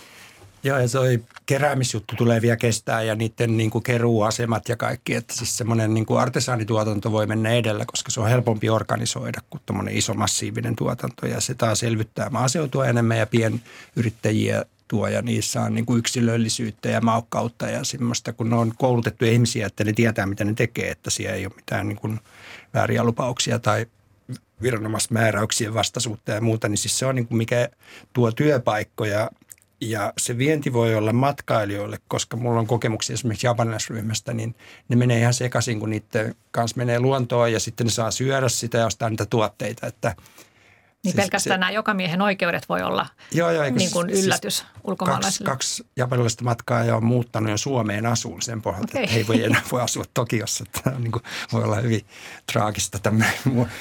Joo, ja toi keräämisjuttu tulee vielä kestää ja niiden niin kuin keruuasemat ja kaikki. Että siis semmoinen niin kuin artesaanituotanto voi mennä edellä, koska se on helpompi organisoida kuin tämmöinen iso massiivinen tuotanto. Ja se taas elvyttää maaseutua enemmän ja pienyrittäjiä tuo ja niissä on niin kuin yksilöllisyyttä ja maukkautta ja semmoista, kun ne on koulutettu ihmisiä, että ne tietää, mitä ne tekee, että siellä ei ole mitään niin kuin vääriä lupauksia tai viranomaismääräyksien vastaisuutta ja muuta, niin siis se on niin kuin mikä tuo työpaikkoja ja se vienti voi olla matkailijoille, koska mulla on kokemuksia esimerkiksi japanilaisryhmästä, niin ne menee ihan sekaisin, kun niiden kanssa menee luontoon ja sitten ne saa syödä sitä ja ostaa niitä tuotteita. Että niin se, pelkästään se, nämä jokamiehen oikeudet voi olla joo, joo, niin kuin siis yllätys siis ulkomaalaisille. Kaksi, kaksi japanilaista matkaa ja on muuttanut jo Suomeen asuun sen pohjalta, okay. että ei voi enää voi asua Tokiossa. Tämä niin kuin, voi olla hyvin traagista tämä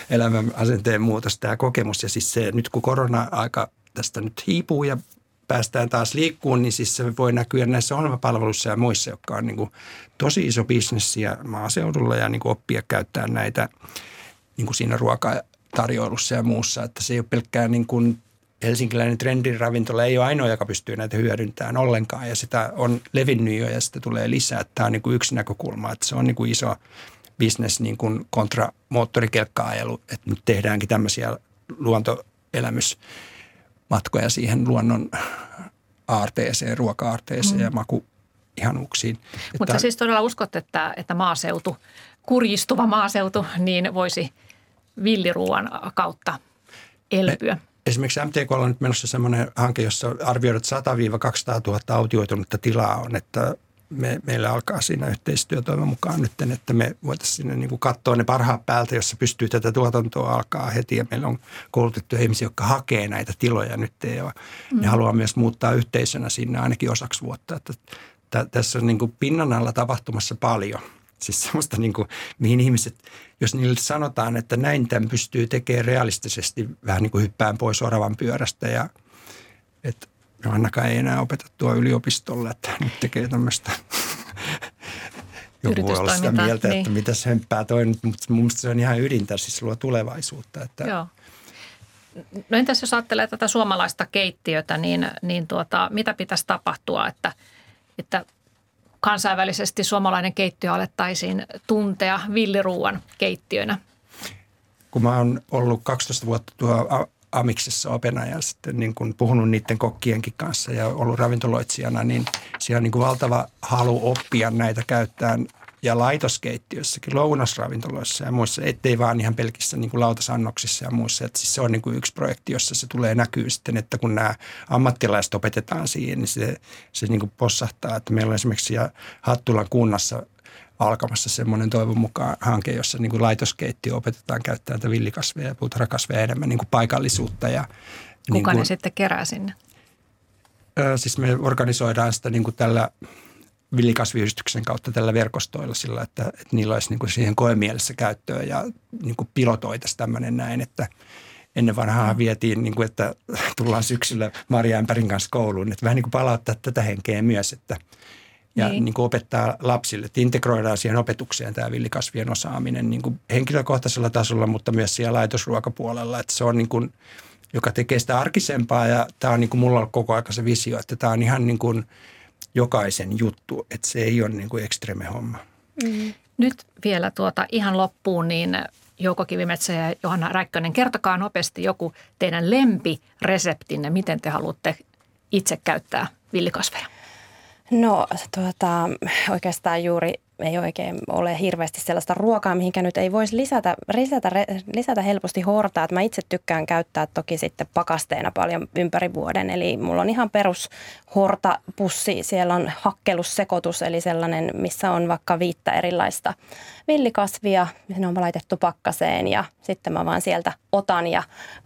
elämän asenteen muutos, tämä kokemus. Ja siis se, nyt kun korona-aika tästä nyt hiipuu ja päästään taas liikkuun, niin siis se voi näkyä näissä ohjelmapalveluissa ja muissa, jotka on niin kuin tosi iso bisnessiä maaseudulla ja niin kuin oppia käyttää näitä niin kuin siinä ruokatarjoilussa ja muussa. Että se ei ole pelkkää niin kuin helsinkiläinen trendiravintola ei ole ainoa, joka pystyy näitä hyödyntämään ollenkaan ja sitä on levinnyt jo ja sitä tulee lisää. Tämä on niin kuin yksi näkökulma, että se on niin kuin iso business niin kuin kontra moottorikelkka-ajelu, että nyt tehdäänkin tämmöisiä luontoelämysmatkoja siihen luonnon aarteeseen, ruoka-aarteeseen mm. ja maku. Mutta että, siis todella uskot, että, että maaseutu, kurjistuva maaseutu, niin voisi villiruuan kautta elpyä? Me, esimerkiksi MTK on nyt menossa sellainen hanke, jossa arvioidaan, että 100-200 000 autioitunutta tilaa on, että me, meillä alkaa siinä yhteistyö toivon mukaan nyt, että me voitaisiin sinne niin kuin katsoa ne parhaat päältä, jossa pystyy tätä tuotantoa alkaa heti. Ja meillä on koulutettu ihmisiä, jotka hakee näitä tiloja nyt ja mm. ne haluaa myös muuttaa yhteisönä sinne ainakin osaksi vuotta. Että t- tässä on niin kuin pinnan alla tapahtumassa paljon. Siis semmoista, niin kuin, mihin ihmiset, jos niille sanotaan, että näin tämän pystyy tekemään realistisesti, vähän niin kuin hyppään pois oravan pyörästä ja että no ainakaan ei enää opetettua yliopistolle, että nyt tekee tämmöistä joku voi olla sitä mieltä, niin. että mitä se hömppää toi nyt, mutta mun se on ihan ydintä, siis luo tulevaisuutta. Että Joo. No entäs jos ajattelee tätä suomalaista keittiötä, niin, niin tuota, mitä pitäisi tapahtua, että, että kansainvälisesti suomalainen keittiö alettaisiin tuntea villiruuan keittiönä? Kun mä oon ollut 12 vuotta tuo Amiksessa opena ja sitten niin kuin puhunut niiden kokkienkin kanssa ja ollut ravintoloitsijana, niin siellä on niin kuin valtava halu oppia näitä käyttämään ja laitoskeittiössäkin, lounasravintoloissa ja muissa, ettei vaan ihan pelkissä niin kuin lautasannoksissa ja muissa. Että siis se on niin kuin yksi projekti, jossa se tulee näkyy sitten, että kun nämä ammattilaiset opetetaan siihen, niin se, se niin kuin possahtaa. Että meillä on esimerkiksi Hattulan kunnassa alkamassa semmoinen toivon mukaan hanke, jossa niin kuin laitoskeittiö opetetaan käyttämään tätä villikasveja ja puutarhakasveja enemmän niin kuin paikallisuutta. Ja, Kuka niin kuin, ne sitten kerää sinne? Ö, siis me organisoidaan sitä niin kuin tällä villikasviyhdistyksen kautta tällä verkostoilla sillä, että, että niillä olisi niin kuin siihen koemielessä käyttöä ja niin kuin pilotoitaisiin tämmöinen näin, että ennen vanhaa vietiin, niin kuin, että tullaan syksyllä Maria Ämpärin kanssa kouluun, että vähän niin kuin palauttaa tätä henkeä myös, että – ja niin. Niin kuin opettaa lapsille, että integroidaan siihen opetukseen tämä villikasvien osaaminen niin kuin henkilökohtaisella tasolla, mutta myös siellä laitosruokapuolella, että se on niin kuin, joka tekee sitä arkisempaa ja tämä on niin kuin mulla on koko ajan se visio, että tämä on ihan niin kuin jokaisen juttu, että se ei ole niin kuin ekstreme homma. Mm. Nyt vielä tuota ihan loppuun, niin Jouko Kivimetsä ja Johanna Räikkönen, kertokaa nopeasti joku teidän lempireseptinne, miten te haluatte itse käyttää villikasveja. No tuota, oikeastaan juuri ei oikein ole hirveästi sellaista ruokaa, mihinkä nyt ei voisi lisätä, lisätä, lisätä helposti hortaa. Mä itse tykkään käyttää toki sitten pakasteena paljon ympäri vuoden. Eli mulla on ihan perus hortapussi. Siellä on hakkelussekoitus, eli sellainen, missä on vaikka viittä erilaista villikasvia. Ne on laitettu pakkaseen ja sitten mä vaan sieltä otan ja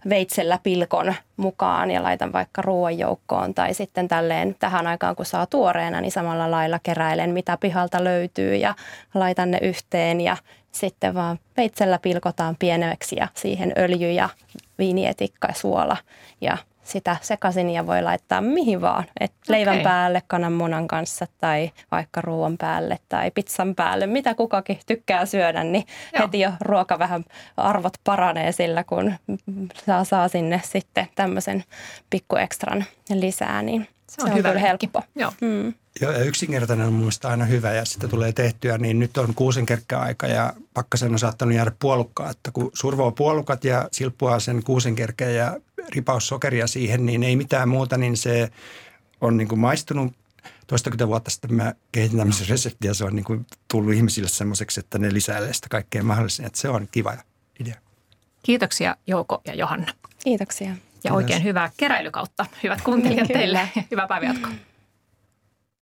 veitsellä pilkon mukaan ja laitan vaikka ruoan joukkoon. Tai sitten tälleen tähän aikaan, kun saa tuoreena, niin samalla lailla keräilen, mitä pihalta löytyy laitan ne yhteen ja sitten vaan veitsellä pilkotaan pieneksi ja siihen öljy ja viinietikka ja suola ja sitä sekaisin ja voi laittaa mihin vaan. Et okay. leivän päälle, kananmunan kanssa tai vaikka ruoan päälle tai pizzan päälle, mitä kukakin tykkää syödä, niin Joo. heti jo ruoka vähän arvot paranee sillä, kun saa, saa sinne sitten tämmöisen pikku ekstran lisää, niin se on, se on hyvä kyllä helppo. Joo. Mm. Joo, ja yksinkertainen on mielestäni aina hyvä ja sitä tulee tehtyä, niin nyt on kuusen aika ja pakkasen on saattanut jäädä puolukkaa, että kun survoo puolukat ja silppua sen kuusen ja ripaus sokeria siihen, niin ei mitään muuta, niin se on niin kuin maistunut toistakymmentä vuotta sitten mä kehitin tämmöisen reseptin ja se on niin kuin tullut ihmisille semmoiseksi, että ne lisäilee sitä kaikkea mahdollista. Että se on kiva idea. Kiitoksia Jouko ja Johanna. Kiitoksia. Ja Kiitos. oikein hyvää keräilykautta. Hyvät kuuntelijat teille. Hyvää päivänjatkoa.